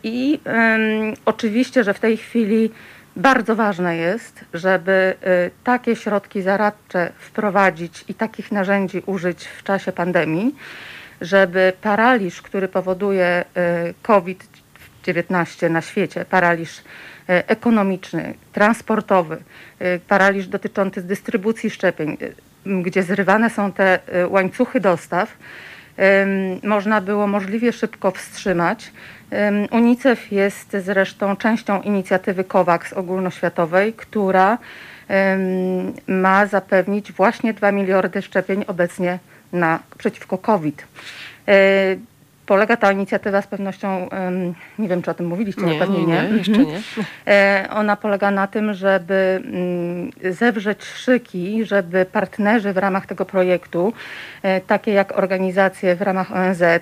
I um, oczywiście, że w tej chwili Bardzo ważne jest, żeby y, takie środki zaradcze wprowadzić i takich narzędzi użyć w czasie pandemii, żeby paraliż, który powoduje y, COVID-19 na świecie, paraliż y, ekonomiczny, transportowy, paraliż dotyczący dystrybucji szczepień, gdzie zrywane są te łańcuchy dostaw, można było możliwie szybko wstrzymać. UNICEF jest zresztą częścią inicjatywy COVAX ogólnoświatowej, która ma zapewnić właśnie 2 miliardy szczepień obecnie na, przeciwko COVID. Polega ta inicjatywa z pewnością, nie wiem czy o tym mówiliście, nie, pewnie nie. nie, jeszcze nie. E, ona polega na tym, żeby mm, zewrzeć szyki, żeby partnerzy w ramach tego projektu, e, takie jak organizacje w ramach ONZ, e,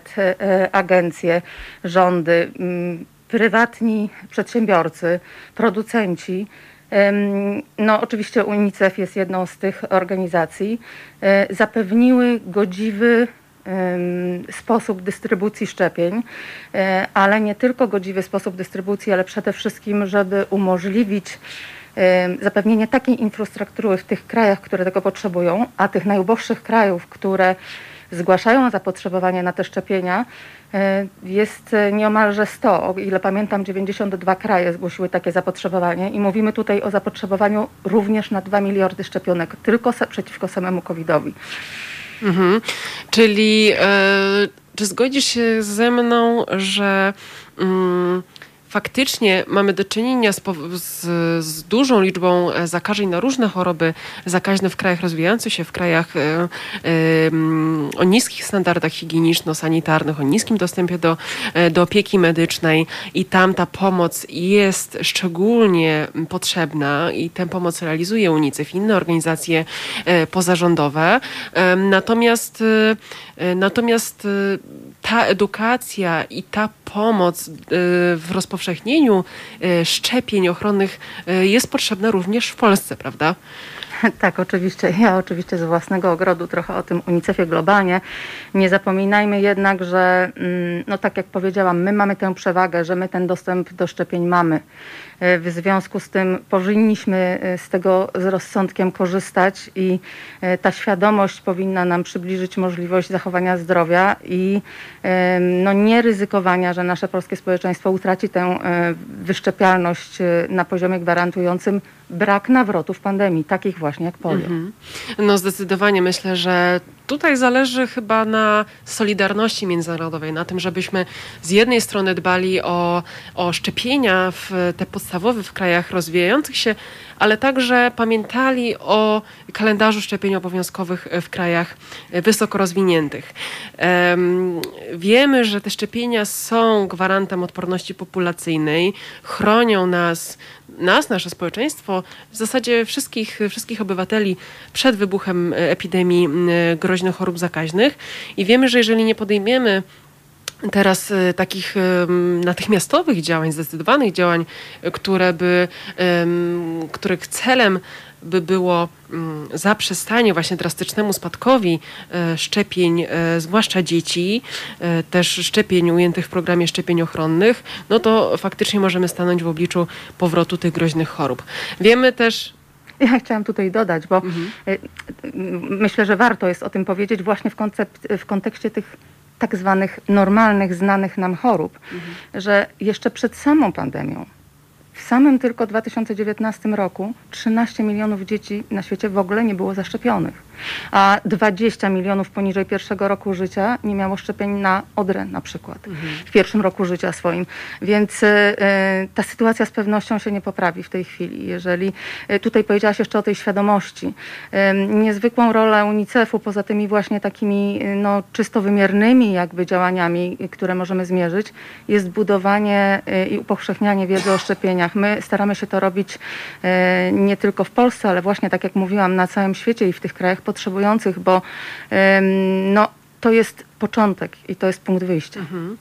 agencje, rządy, mm, prywatni przedsiębiorcy, producenci, no, oczywiście UNICEF jest jedną z tych organizacji, zapewniły godziwy sposób dystrybucji szczepień, e, ale nie tylko godziwy sposób dystrybucji, ale przede wszystkim, żeby umożliwić zapewnienie takiej infrastruktury w tych krajach, które tego potrzebują, a tych najuboższych krajów, które zgłaszają zapotrzebowanie na te szczepienia, e, jest nieomalże 100. O ile pamiętam, 92 kraje zgłosiły takie zapotrzebowanie i mówimy tutaj o zapotrzebowaniu również na 2 miliardy szczepionek tylko przeciwko samemu COVID-owi. Mhm. Czyli e, czy zgodzisz się ze mną, że mm, faktycznie mamy do czynienia z, z, z, dużą liczbą e, zakażeń na różne choroby zakaźne w krajach rozwijających się, w krajach e, e, o niskich standardach higieniczno-sanitarnych, o niskim dostępie do, do opieki medycznej i tam ta pomoc jest szczególnie potrzebna i tę pomoc realizuje UNICEF i inne organizacje pozarządowe. Natomiast natomiast ta edukacja i ta pomoc w rozpoczęciu upowszechnieniu e, szczepień ochronnych e, jest potrzebna również w Polsce, prawda? Tak, oczywiście. Ja oczywiście z własnego ogrodu trochę o tym UNICEFie globalnie. Nie zapominajmy jednak, że mm, no tak jak powiedziałam, my mamy tę przewagę, że my ten dostęp do szczepień mamy. E, w związku z tym powinniśmy e, z tego z rozsądkiem korzystać i e, ta świadomość powinna nam przybliżyć możliwość zachowania zdrowia i no, nie ryzykowania, że nasze polskie społeczeństwo utraci tę wyszczepialność na poziomie gwarantującym brak nawrotów pandemii, takich właśnie jak polio. Mhm. No zdecydowanie myślę, że tutaj zależy chyba na solidarności międzynarodowej, na tym, żebyśmy z jednej strony dbali o, o szczepienia w te podstawowe w krajach rozwijających się, ale także pamiętali o kalendarzu szczepień obowiązkowych w krajach wysoko rozwiniętych. Wiemy, że te szczepienia są gwarantem odporności populacyjnej, chronią nas nas, nasze społeczeństwo, w zasadzie wszystkich, wszystkich obywateli przed wybuchem epidemii groźnych chorób zakaźnych. I wiemy, że jeżeli nie podejmiemy teraz y, takich natychmiastowych działań, zdecydowanych działań, które by, których celem by było mm, zaprzestanie właśnie drastycznemu spadkowi e, szczepień, e, zwłaszcza dzieci, e, też szczepień ujętych w programie szczepień ochronnych, no to faktycznie możemy stanąć w obliczu powrotu tych groźnych chorób. Wiemy też, ja chciałam tutaj dodać, bo mhm. myślę, że warto jest o tym powiedzieć właśnie w, koncept, w kontekście tych tak zwanych normalnych, znanych nam chorób, mhm. że jeszcze przed samą pandemią samym tylko 2019 roku 13 milionów dzieci na świecie w ogóle nie było zaszczepionych a 20 milionów poniżej pierwszego roku życia nie miało szczepień na odrę na przykład mhm. w pierwszym roku życia swoim. Więc y, ta sytuacja z pewnością się nie poprawi w tej chwili. Jeżeli y, tutaj powiedziałaś jeszcze o tej świadomości, y, niezwykłą rolę UNICEF-u poza tymi właśnie takimi no, czysto wymiernymi jakby działaniami, które możemy zmierzyć, jest budowanie i upowszechnianie wiedzy o szczepieniach. My staramy się to robić nie tylko w Polsce, ale właśnie tak jak mówiłam, na całym świecie i w tych krajach potrzebujących, bo no, to jest początek i to jest punkt wyjścia. Mhm.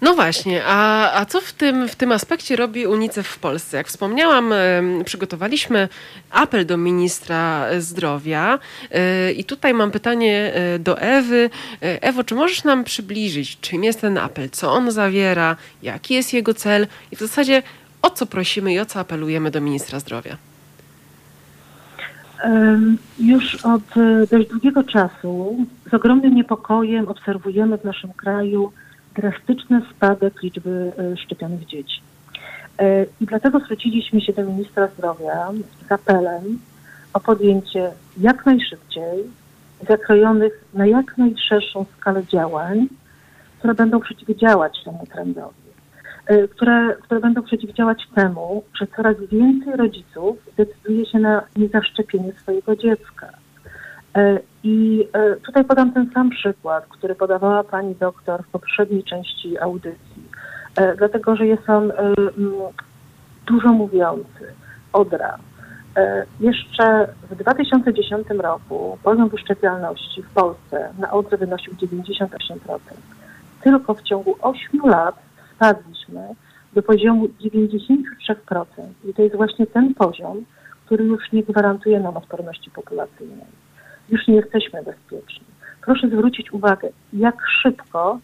No właśnie, a, a co w tym, w tym aspekcie robi UNICEF w Polsce? Jak wspomniałam, przygotowaliśmy apel do ministra zdrowia e, i tutaj mam pytanie e, do Ewy. E, Ewo, czy możesz nam przybliżyć, czym jest ten apel, co on zawiera, jaki jest jego cel i w zasadzie O co prosimy i o co apelujemy do ministra zdrowia? Już od e, dość długiego czasu z ogromnym niepokojem obserwujemy w naszym kraju drastyczny spadek liczby e, szczepionych dzieci. E, I dlatego zwróciliśmy się do ministra zdrowia z apelem o podjęcie jak najszybciej zakrojonych na jak najszerszą skalę działań, które będą przeciwdziałać temu trendowi. Y, które, które będą przeciwdziałać temu, że coraz więcej rodziców decyduje się na niezaszczepienie swojego dziecka. Y, I y, tutaj podam ten sam przykład, który podawała pani doktor w poprzedniej części audycji, dlatego że jest on dużo mówiący. Odra. Jeszcze w 2010 roku poziom wyszczepialności w Polsce na odrę wynosił 98%. Tylko w ciągu 8 lat spadliśmy do poziomu 93%. I to jest właśnie ten poziom, który już nie gwarantuje nam odporności populacyjnej. Już nie jesteśmy bezpieczni. Proszę zwrócić uwagę, jak szybko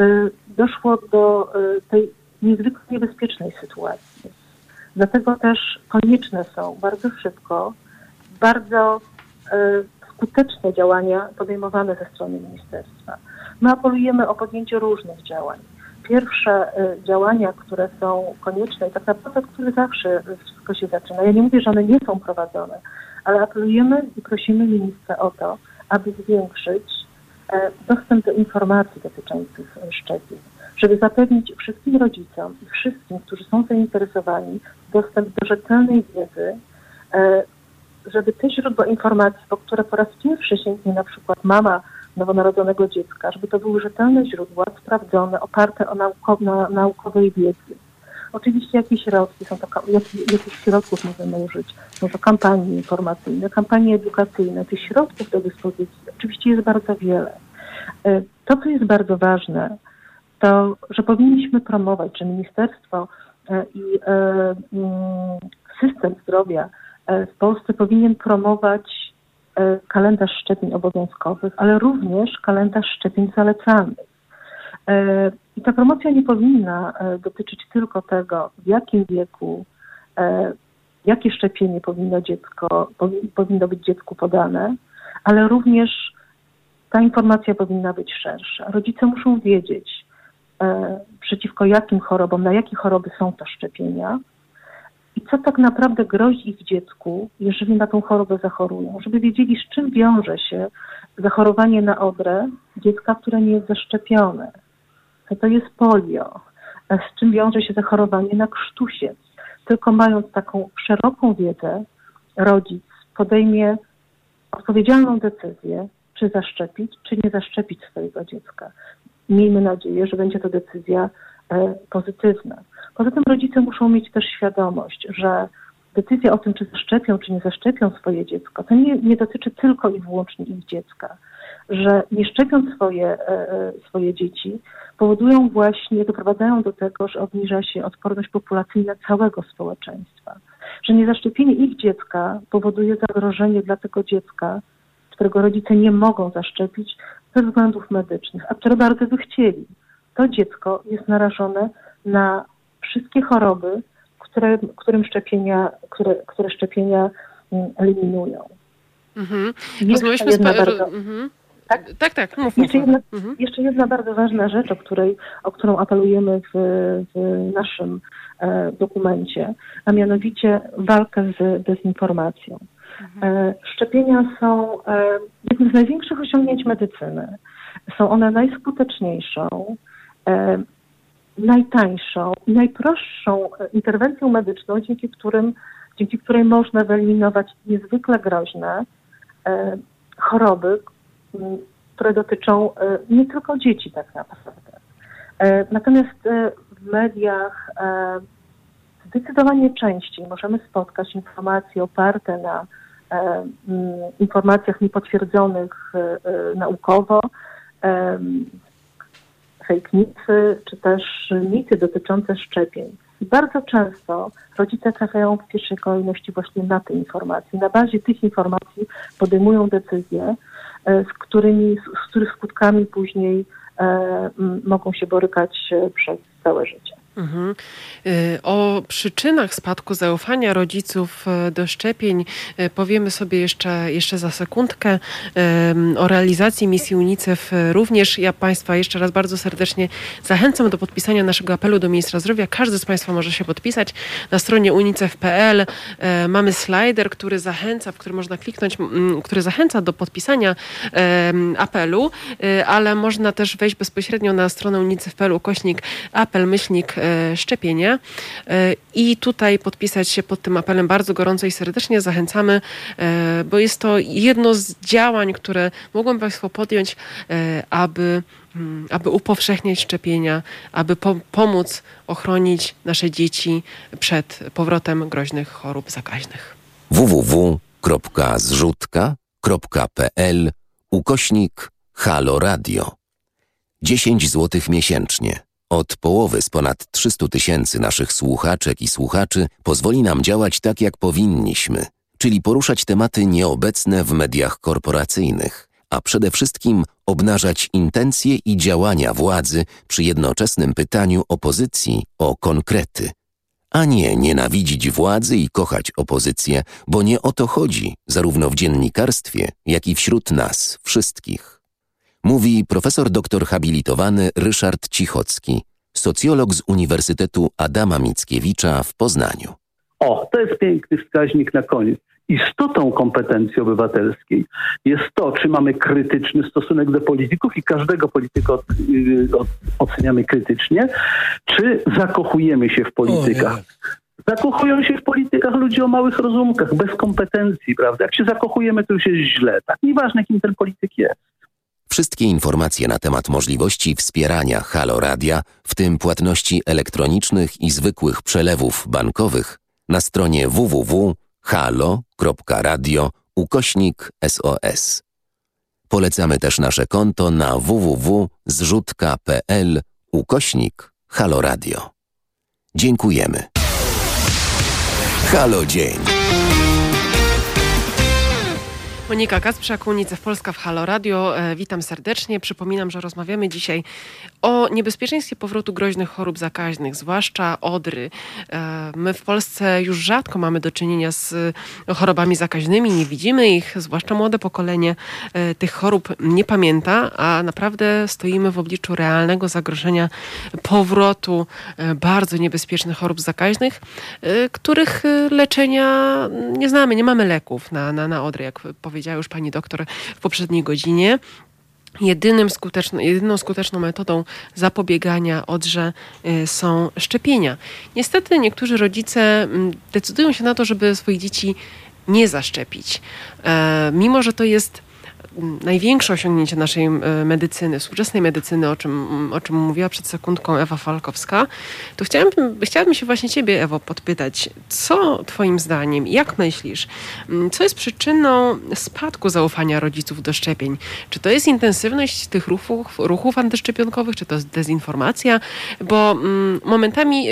y, doszło do y, tej niezwykle niebezpiecznej sytuacji. Dlatego też konieczne są bardzo szybko, bardzo y, skuteczne działania podejmowane ze strony ministerstwa. My apelujemy o podjęcie różnych działań pierwsze y, działania, które są konieczne i tak naprawdę których zawsze wszystko się zaczyna. Ja nie mówię, że one nie są prowadzone, ale apelujemy i prosimy ministra o to, aby zwiększyć e, dostęp do informacji dotyczących szczepień, żeby zapewnić wszystkim rodzicom i wszystkim, którzy są zainteresowani, dostęp do rzetelnej wiedzy, e, żeby te źródła informacji, po które po raz pierwszy sięgnie na przykład mama nowonarodzonego dziecka, żeby to były rzetelne źródła, sprawdzone, oparte o nauko, na naukowej wiedzy. Oczywiście jakieś środki są to, jakich, środków możemy użyć? Są to kampanie informacyjne, kampanie edukacyjne. Tych środków do dyspozycji oczywiście jest bardzo wiele. E, to, co jest bardzo ważne, to, że powinniśmy promować, że ministerstwo e, i e, mm, system zdrowia w Polsce powinien promować kalendarz szczepień obowiązkowych, ale również kalendarz szczepień zalecanych. E, I ta promocja nie powinna e, dotyczyć tylko tego, w jakim wieku, jakie szczepienie powinno, dziecko, powinno być dziecku podane, ale również ta informacja powinna być szersza. Rodzice muszą wiedzieć, przeciwko jakim chorobom, na jakie choroby są to szczepienia, co tak naprawdę grozi ich dziecku, jeżeli na tą chorobę zachorują, żeby wiedzieli, z czym wiąże się zachorowanie na odrę dziecka, które nie jest zaszczepione. Co to jest polio, z czym wiąże się zachorowanie na krztusiec. Tylko mając taką szeroką wiedzę, rodzic podejmie odpowiedzialną decyzję, czy zaszczepić, czy nie zaszczepić swojego dziecka. Miejmy nadzieję, że będzie to decyzja e, pozytywna. Poza tym rodzice muszą mieć też świadomość, że decyzja o tym, czy zaszczepią, czy nie zaszczepią swoje dziecko, to nie, nie dotyczy tylko i wyłącznie ich dziecka. Że nie szczepiąc swoje, e, e, swoje dzieci, powodują właśnie, doprowadzają do tego, że obniża się odporność populacyjna całego społeczeństwa. Że niezaszczepienie ich dziecka powoduje zagrożenie dla tego dziecka, którego rodzice nie mogą zaszczepić ze względów medycznych, a które bardzo by chcieli. To dziecko jest narażone na wszystkie choroby, które, którym szczepienia, które, które szczepienia mm, eliminują. Mhm. Rozmawialiśmy z... Bardzo... Mhm. Tak, tak. tak mów, jeszcze, jedna, mhm. jeszcze jedna bardzo ważna rzecz, o, której, o którą apelujemy w, w naszym e, dokumencie, a mianowicie walkę z dezinformacją. Mhm. E, szczepienia są e, jednym z największych osiągnięć medycyny. Są one najskuteczniejszą, e, najtańszą i najprostszą interwencją medyczną, dzięki, którym, dzięki której można wyeliminować niezwykle groźne e, choroby, które dotyczą e, nie tylko dzieci tak naprawdę. E, natomiast e, w mediach e, zdecydowanie częściej możemy spotkać informacje oparte na e, informacjach niepotwierdzonych naukowo, fake newsy, czy też mity dotyczące szczepień. I bardzo często rodzice trafiają w pierwszej kolejności właśnie na te informacje. Na bazie tych informacji podejmują decyzje, e, z, którymi, z których skutkami później e, mogą się borykać e, przez całe życie. Mhm. Y, o przyczynach spadku zaufania rodziców y, do szczepień y, powiemy sobie jeszcze, jeszcze za sekundkę. O realizacji misji UNICEF również. Ja Państwa jeszcze raz bardzo serdecznie zachęcam do podpisania naszego apelu do ministra zdrowia. Każdy z Państwa może się podpisać. Na stronie unicef.pl mamy slider, który zachęca, w który można kliknąć, który zachęca do podpisania apelu, ale można też wejść bezpośrednio na stronę unicef.pl ukośnik apel myślnik szczepienia. E, I tutaj podpisać się pod tym apelem bardzo gorąco i serdecznie zachęcamy, e, bo jest to jedno z działań, które mogą Państwo podjąć, aby mm, aby upowszechniać szczepienia, aby po pomóc ochronić nasze dzieci przed powrotem groźnych chorób zakaźnych. www.zrzutka.pl ukośnik Halo Radio 10 zł miesięcznie od połowy z ponad 300 tysięcy naszych słuchaczek i słuchaczy pozwoli nam działać tak, jak powinniśmy, czyli poruszać tematy nieobecne w mediach korporacyjnych, a przede wszystkim obnażać intencje i działania władzy przy jednoczesnym pytaniu opozycji o konkrety. A nie nienawidzić władzy i kochać opozycję, bo nie o to chodzi, zarówno w dziennikarstwie, jak i wśród nas wszystkich. Mówi profesor doktor habilitowany Ryszard Cichocki, socjolog z Uniwersytetu Adama Mickiewicza w Poznaniu. O, to jest piękny wskaźnik na koniec. Istotą kompetencji obywatelskiej jest to, czy mamy krytyczny stosunek do polityków i każdego polityka od, y, od, oceniamy krytycznie, czy zakochujemy się w politykach. Zakochują się w politykach ludzie o małych rozumkach, bez kompetencji, prawda? Jak się zakochujemy, to już jest źle. Tak nieważne, kim ten polityk jest. Wszystkie informacje na temat możliwości wspierania Halo Radia, w tym płatności elektronicznych i zwykłych przelewów bankowych, na stronie www.halo.radio ukośnik SOS. Polecamy też nasze konto na www.zrzutka.pl ukośnik Halo Radio. Dziękujemy. Halo Dzień. Monika Kacprzak, UNICEF Polska w Halo Radio. E, witam serdecznie. Przypominam, że rozmawiamy dzisiaj o niebezpieczeństwie powrotu groźnych chorób zakaźnych, zwłaszcza odry. E, my w Polsce już rzadko mamy do czynienia z e, chorobami zakaźnymi, nie widzimy ich, zwłaszcza młode pokolenie tych chorób nie pamięta, a naprawdę stoimy w obliczu realnego zagrożenia powrotu bardzo niebezpiecznych chorób zakaźnych, których leczenia nie znamy, nie mamy leków na, na, na odry, jak powiedziałem powiedziała już pani doktor w poprzedniej godzinie. Jedynym skuteczną, jedyną skuteczną metodą zapobiegania odrze y, są szczepienia. Niestety niektórzy rodzice mm, decydują się na to, żeby swoich dzieci nie zaszczepić. E, mimo, że to jest największe osiągnięcie naszej e, medycyny, współczesnej medycyny, o czym, o czym mówiła przed sekundką Ewa Falkowska, to chciałabym, chciałabym się właśnie ciebie, Ewo, podpytać, co twoim zdaniem, jak myślisz, co jest przyczyną spadku zaufania rodziców do szczepień? Czy to jest intensywność tych ruchów, ruchów antyszczepionkowych, czy to jest dezinformacja? Bo momentami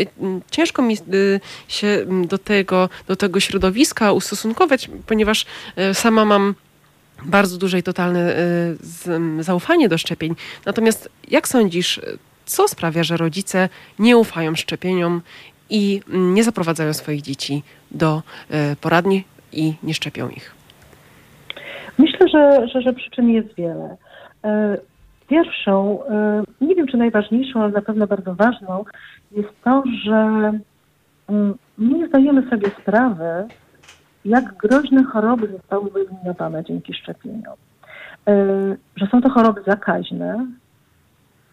ciężko mi y, się do tego, do tego środowiska ustosunkować, ponieważ e, sama mam bardzo duże i totalne y, zaufanie do szczepień. Natomiast jak sądzisz, co sprawia, że rodzice nie ufają szczepieniom i nie zaprowadzają swoich dzieci do y, poradni i nie szczepią ich? Myślę, że, że, że przyczyn jest wiele. E, pierwszą, e, nie wiem czy najważniejszą, ale na pewno bardzo ważną, jest to, że nie zdajemy sobie sprawy, jak groźne choroby zostały wyeliminowane dzięki szczepieniom. E, że są to choroby zakaźne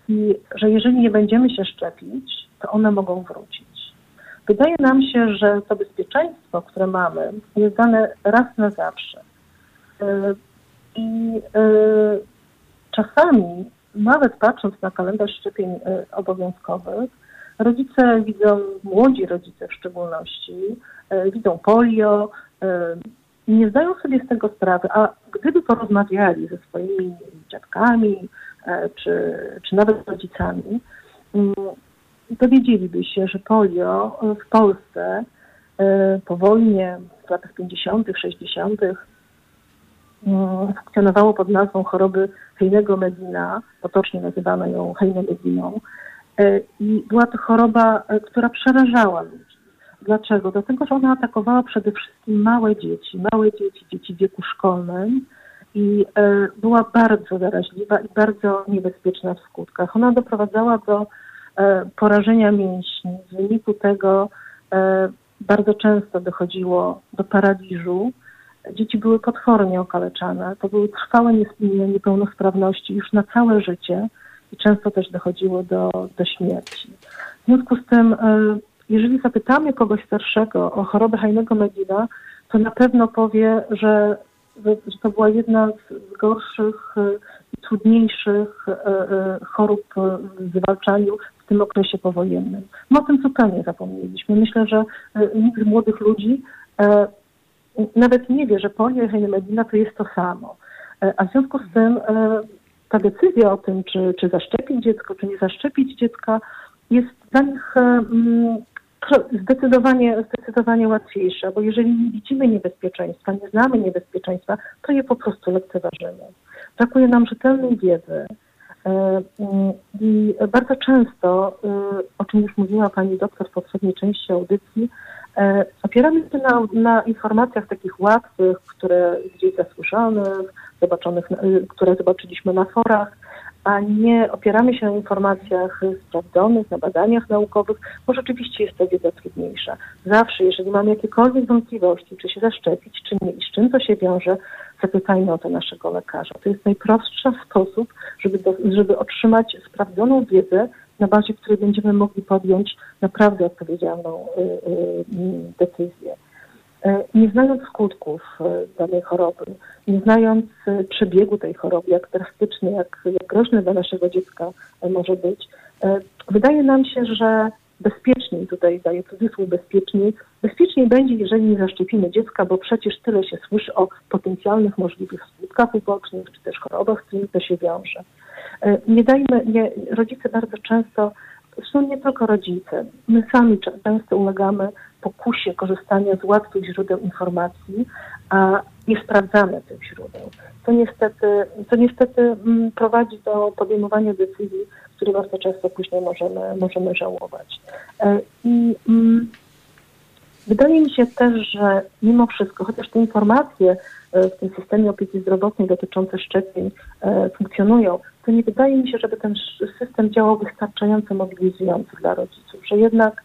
i że jeżeli nie będziemy się szczepić, to one mogą wrócić. Wydaje nam się, że to bezpieczeństwo, które mamy, jest dane raz na zawsze. E, I e, czasami, nawet patrząc na kalendarz szczepień obowiązkowych, rodzice widzą, młodzi rodzice w szczególności, widzą polio, nie zdają sobie z tego sprawy, a gdyby porozmawiali ze swoimi dziadkami e, czy, czy nawet rodzicami, mm, dowiedzieliby się, że polio w Polsce e, po wojnie w latach 50., 60. Mm, funkcjonowało pod nazwą choroby Heinego Medina, potocznie nazywano ją Heine Mediną I była to choroba, która przerażała ludzi. Dlaczego? Dlatego, że ona atakowała przede wszystkim małe dzieci, małe dzieci, dzieci w wieku szkolnym i była bardzo zaraźliwa i bardzo niebezpieczna w skutkach. Ona doprowadzała do porażenia mięśni. W wyniku tego bardzo często dochodziło do paraliżu. Dzieci były potwornie okaleczane. To były trwałe niepełnosprawności już na całe życie i często też dochodziło do, do śmierci. W związku z tym, e, jeżeli zapytamy kogoś starszego o chorobę Heinego Medina, to na pewno powie, że, że to była jedna z gorszych e, i trudniejszych e, chorób w zwalczaniu w tym okresie powojennym. My o tym zupełnie zapomnieliśmy. Myślę, że nikt z młodych ludzi nawet nie wie, że polio i Medina to jest to samo. A w związku z tym ta decyzja o tym, czy, czy zaszczepić dziecko, czy nie zaszczepić dziecka, jest dla nich mm, zdecydowanie, zdecydowanie łatwiejsza, bo jeżeli nie widzimy niebezpieczeństwa, nie znamy niebezpieczeństwa, to je po prostu lekceważymy. Brakuje nam rzetelnej wiedzy. E, I bardzo często, e, o czym już mówiła pani doktor w poprzedniej części audycji, opieramy się na, na informacjach takich łatwych, które gdzieś zasłyszanych, zobaczonych, y, które zobaczyliśmy na forach, a nie opieramy się na informacjach sprawdzonych, na badaniach naukowych, bo rzeczywiście jest to wiedza trudniejsza. Zawsze, jeżeli mamy jakiekolwiek wątpliwości, czy się zaszczepić, czy nie i z czym to się wiąże, zapytajmy o to naszego lekarza. To jest najprostszy sposób, żeby, do, żeby otrzymać sprawdzoną wiedzę, na bazie której będziemy mogli podjąć naprawdę odpowiedzialną y, y, decyzję. E, nie znając skutków e, danej choroby, nie znając e, przebiegu tej choroby, jak drastyczny, jak, jak groźny dla naszego dziecka może być, wydaje nam się, że bezpieczniej, tutaj daję cudzysłów bezpieczniej, bezpieczniej będzie, jeżeli nie zaszczepimy dziecka, bo przecież tyle się słyszy o potencjalnych możliwych skutkach ubocznych, czy też chorobach, z którymi to się wiąże. Nie dajmy, nie, rodzice bardzo często, zresztą nie tylko rodzice, my sami często ulegamy pokusie korzystania z łatwych źródeł informacji, a nie sprawdzamy tych źródeł. To niestety, to niestety mm, prowadzi do podejmowania decyzji, które bardzo często później możemy, możemy żałować. E, I mm, wydaje mi się też, że mimo wszystko, chociaż te informacje e, w tym systemie opieki zdrowotnej dotyczące szczepień e, funkcjonują, to nie wydaje mi się, żeby ten system działał wystarczająco mobilizująco dla rodziców, że jednak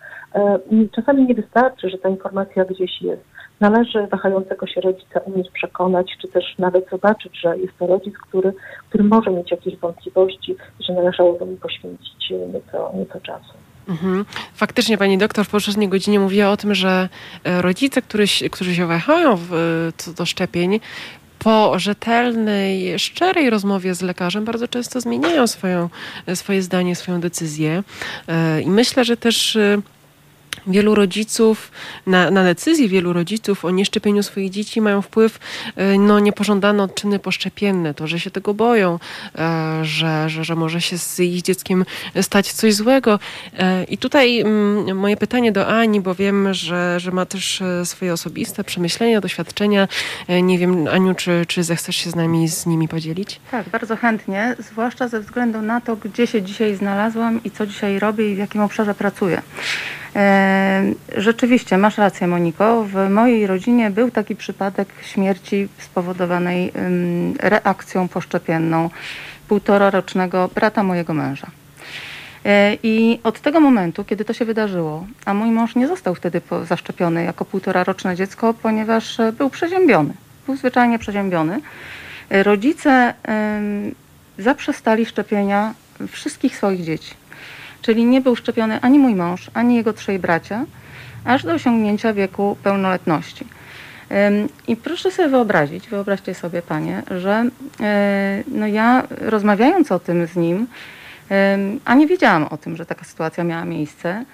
czasami nie wystarczy, że ta informacja gdzieś jest. Należy wahającego się rodzica umieć przekonać, czy też nawet zobaczyć, że jest to rodzic, który, który może mieć jakieś wątpliwości, że należałoby mu poświęcić nieco, nieco czasu. Mhm. Faktycznie pani doktor w poprzedniej godzinie mówiła o tym, że e, rodzice, którzy, którzy się wahają w, co do szczepień, po rzetelnej, szczerej rozmowie z lekarzem bardzo często zmieniają swoją, swoje zdanie, swoją decyzję. E, I myślę, że też wielu rodziców, na, na wielu rodziców o nieszczepieniu swoich dzieci mają wpływ e, no, niepożądane odczyny poszczepienne, to, że się tego boją, e, że, że, że może się z ich dzieckiem stać coś złego. E, I tutaj mm, moje pytanie do Ani, bo wiem, że, że ma też swoje osobiste przemyślenia, doświadczenia. Nie wiem, Aniu, czy, czy zechcesz się z nami z nimi podzielić? Tak, bardzo chętnie, zwłaszcza ze względu na to, gdzie się dzisiaj znalazłam i co dzisiaj robię i w jakim obszarze pracuję. E, rzeczywiście, masz rację, Moniko. W mojej rodzinie był taki przypadek śmierci spowodowanej reakcją poszczepienną półtora rocznego brata mojego męża. E, I od tego momentu, kiedy to się wydarzyło, a mój mąż nie został wtedy zaszczepiony jako półtora roczne dziecko, ponieważ e, był przeziębiony, był zwyczajnie przeziębiony, rodzice zaprzestali szczepienia wszystkich swoich dzieci. Czyli nie był szczepiony ani mój mąż, ani jego trzej bracia, aż do osiągnięcia wieku pełnoletności. I proszę sobie wyobrazić, wyobraźcie sobie panie, że e, no ja rozmawiając o tym z nim, a nie wiedziałam o tym, że taka sytuacja miała miejsce,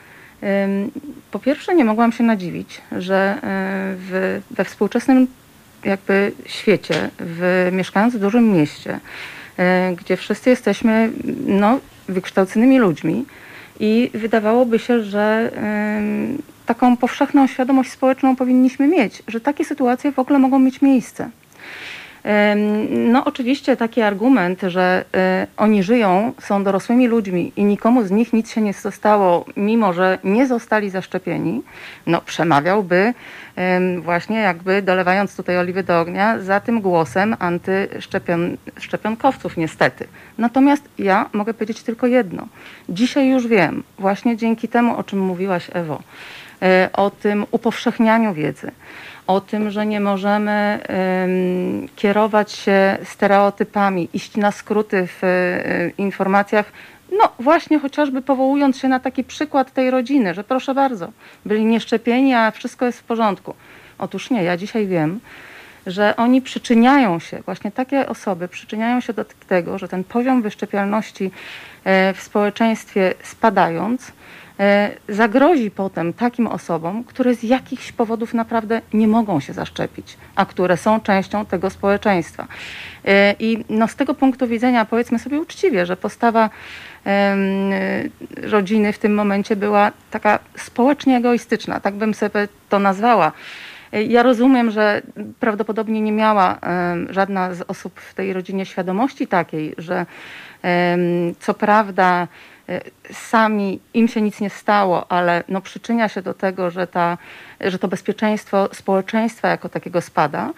po pierwsze nie mogłam się nadziwić, że e, w, we współczesnym jakby świecie, w, mieszkając w dużym mieście, e, gdzie wszyscy jesteśmy no, wykształconymi ludźmi i wydawałoby się, że taką powszechną świadomość społeczną powinniśmy mieć, że takie sytuacje w ogóle mogą mieć miejsce. No oczywiście taki argument, że e, oni żyją, są dorosłymi ludźmi i nikomu z nich nic się nie zostało, mimo że nie zostali zaszczepieni, no przemawiałby właśnie jakby dolewając tutaj oliwy do ognia za tym głosem antyszczepionkowców niestety. Natomiast ja mogę powiedzieć tylko jedno. Dzisiaj już wiem, właśnie dzięki temu, o czym mówiłaś Ewo, e, o tym upowszechnianiu wiedzy, o tym, że nie możemy kierować się stereotypami, iść na skróty w um, informacjach, no właśnie chociażby powołując się na taki przykład tej rodziny, że proszę bardzo, byli nieszczepieni, a wszystko jest w porządku. Otóż nie, ja dzisiaj wiem, że oni przyczyniają się, właśnie takie osoby przyczyniają się do tego, że ten poziom wyszczepialności e, w społeczeństwie spadając, E, zagrozi potem takim osobom, które z jakichś powodów naprawdę nie mogą się zaszczepić, a które są częścią tego społeczeństwa. E, I no z tego punktu widzenia powiedzmy sobie uczciwie, że postawa rodziny w tym momencie była taka społecznie egoistyczna, tak bym sobie to nazwała. E, ja rozumiem, że prawdopodobnie nie miała żadna z osób w tej rodzinie świadomości takiej, że co prawda E, sami im się nic nie stało, ale no przyczynia się do tego, że, ta, że to bezpieczeństwo społeczeństwa jako takiego spada.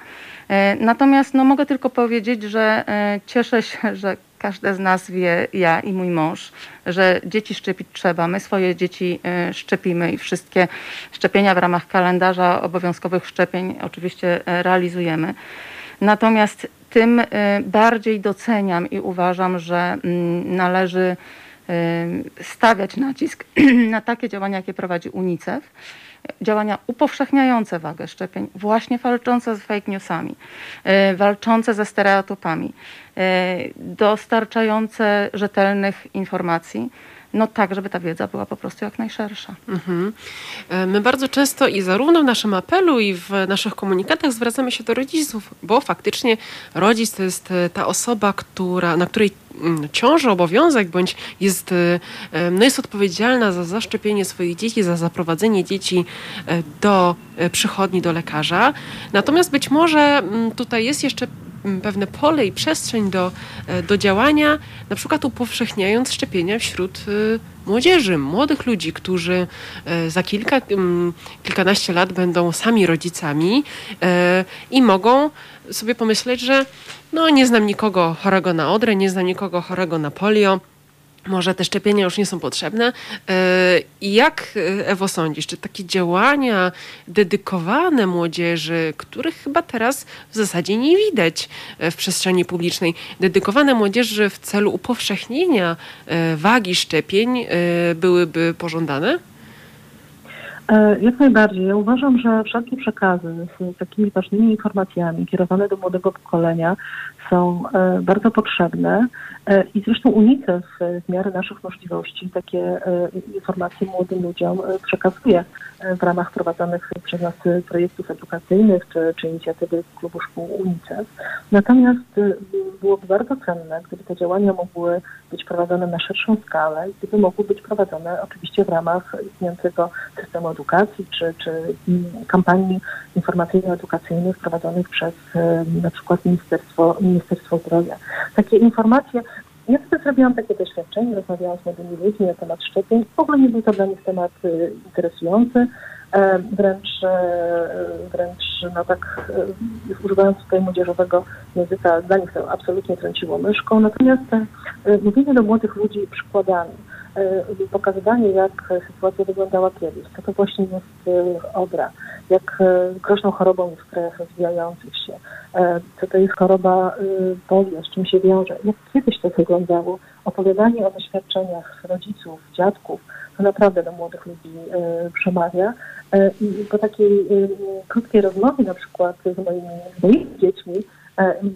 E, natomiast no, mogę tylko powiedzieć, że e, cieszę się, [LAUGHS] że każde z nas wie, ja i mój mąż, że dzieci szczepić trzeba. My swoje dzieci szczepimy i wszystkie szczepienia w ramach kalendarza obowiązkowych szczepień oczywiście realizujemy. Natomiast tym bardziej doceniam i uważam, że mm, należy stawiać nacisk [CLEARS THROAT] na takie działania, jakie prowadzi UNICEF, działania upowszechniające wagę szczepień, właśnie walczące z fake newsami, y, walczące ze stereotypami, y, dostarczające rzetelnych informacji no tak, żeby ta wiedza była po prostu jak najszersza. Mhm. E, my bardzo często i zarówno w naszym apelu i w naszych komunikatach zwracamy się do rodziców, bo faktycznie rodzic to jest e, ta osoba, która, na której mm, ciąży obowiązek, bądź jest, e, no jest odpowiedzialna za zaszczepienie swoich dzieci, za zaprowadzenie dzieci do przychodni, do lekarza. Natomiast być może mm, tutaj jest jeszcze pewne pole i przestrzeń do, e, do działania, na przykład upowszechniając szczepienia wśród e, młodzieży, młodych ludzi, którzy e, za kilka, kilkanaście lat będą sami rodzicami i mogą sobie pomyśleć, że no nie znam nikogo chorego na odrę, nie znam nikogo chorego na polio, może te szczepienia już nie są potrzebne. E, I jak, e, Ewo, sądzisz, czy takie działania dedykowane młodzieży, których chyba teraz w zasadzie nie widać e, w przestrzeni publicznej, dedykowane młodzieży w celu upowszechnienia wagi szczepień byłyby pożądane? Jak najbardziej. Ja uważam, że wszelkie przekazy z takimi ważnymi informacjami kierowane do młodego pokolenia są bardzo potrzebne. E, I zresztą UNICEF w miarę naszych możliwości takie e, informacje młodym ludziom e, przekazuje w ramach prowadzonych przez nas projektów edukacyjnych czy, czy inicjatywy Klubu Szkół UNICEF. Natomiast byłoby bardzo cenne, gdyby te działania mogły być prowadzone na szerszą skalę i gdyby mogły być prowadzone oczywiście w ramach istniejącego systemu edukacji czy, czy kampanii informacyjno-edukacyjnych prowadzonych przez na przykład Ministerstwo, Ministerstwo Zdrowia. Takie informacje ja wtedy zrobiłam takie doświadczenie, rozmawiałam z młodymi ludźmi na temat szczepień. W ogóle nie był to dla nich temat y, interesujący. E, wręcz, e, wręcz no tak e, używając tutaj młodzieżowego języka, dla nich to absolutnie trąciło myszką. Natomiast mówienie do młodych ludzi przykładami, pokazywanie jak sytuacja wyglądała kiedyś, co to właśnie jest odra, jak groźną chorobą jest w krajach rozwijających się, co to jest choroba polio, z czym się wiąże, jak kiedyś to wyglądało, opowiadanie o doświadczeniach rodziców, dziadków, to naprawdę do młodych ludzi przemawia. E, I po takiej e, krótkiej rozmowie na przykład z moimi, z moimi dziećmi, e,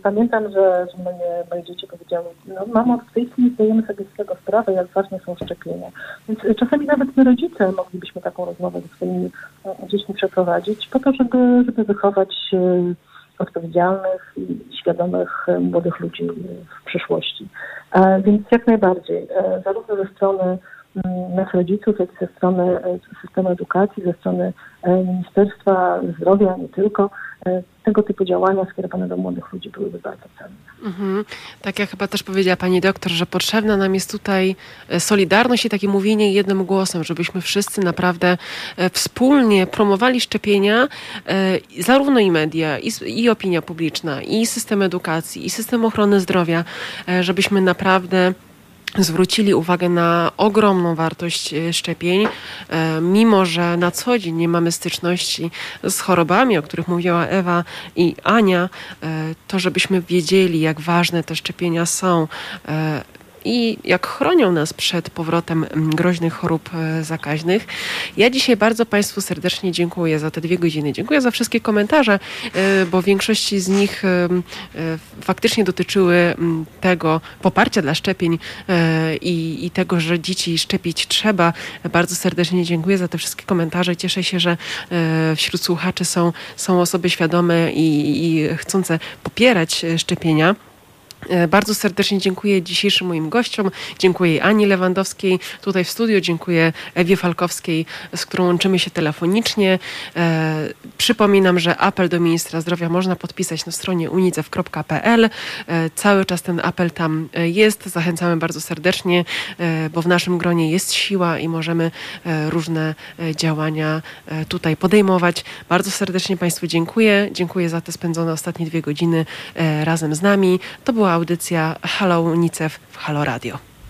Pamiętam, że, że moje, moje dzieci powiedziały, no mamo, w tej chwili zdajemy sobie z tego sprawę, jak ważne są szczepienia. Więc czasami nawet my rodzice moglibyśmy taką rozmowę ze swoimi dziećmi przeprowadzić po to, żeby, żeby wychować odpowiedzialnych i świadomych młodych ludzi w przyszłości. Więc jak najbardziej, zarówno ze strony nas rodziców, jak i ze strony systemu edukacji, ze strony Ministerstwa Zdrowia, nie tylko, tego typu działania skierowane do młodych ludzi byłyby bardzo cenne. Mhm. Tak jak chyba też powiedziała pani doktor, że potrzebna nam jest tutaj e, solidarność i takie mówienie jednym głosem, żebyśmy wszyscy naprawdę e, wspólnie promowali szczepienia, e, zarówno i media, i, i opinia publiczna, i system edukacji, i system ochrony zdrowia, żebyśmy naprawdę zwrócili uwagę na ogromną wartość e, szczepień, e, mimo że na co dzień nie mamy styczności z chorobami, o których mówiła Ewa i Ania, e, to żebyśmy wiedzieli, jak ważne te szczepienia są i jak chronią nas przed powrotem mm, groźnych chorób e, zakaźnych. Ja dzisiaj bardzo Państwu serdecznie dziękuję za te dwie godziny. Dziękuję za wszystkie komentarze, e, bo większości z nich e, faktycznie dotyczyły tego poparcia dla szczepień i, i tego, że dzieci szczepić trzeba. Bardzo serdecznie dziękuję za te wszystkie komentarze. Cieszę się, że wśród słuchaczy są, są osoby świadome i, i chcące popierać szczepienia. E, bardzo serdecznie dziękuję dzisiejszym moim gościom. Dziękuję Ani Lewandowskiej tutaj w studiu, dziękuję Ewie Falkowskiej, z którą łączymy się telefonicznie. E, przypominam, że apel do ministra zdrowia można podpisać na stronie unicef.pl. E, cały czas ten apel tam e, jest. Zachęcamy bardzo serdecznie, e, bo w naszym gronie jest siła i możemy e, różne działania tutaj podejmować. Bardzo serdecznie Państwu dziękuję. Dziękuję za te spędzone ostatnie dwie godziny razem z nami. To była audycja Halo UNICEF w Halo Radio.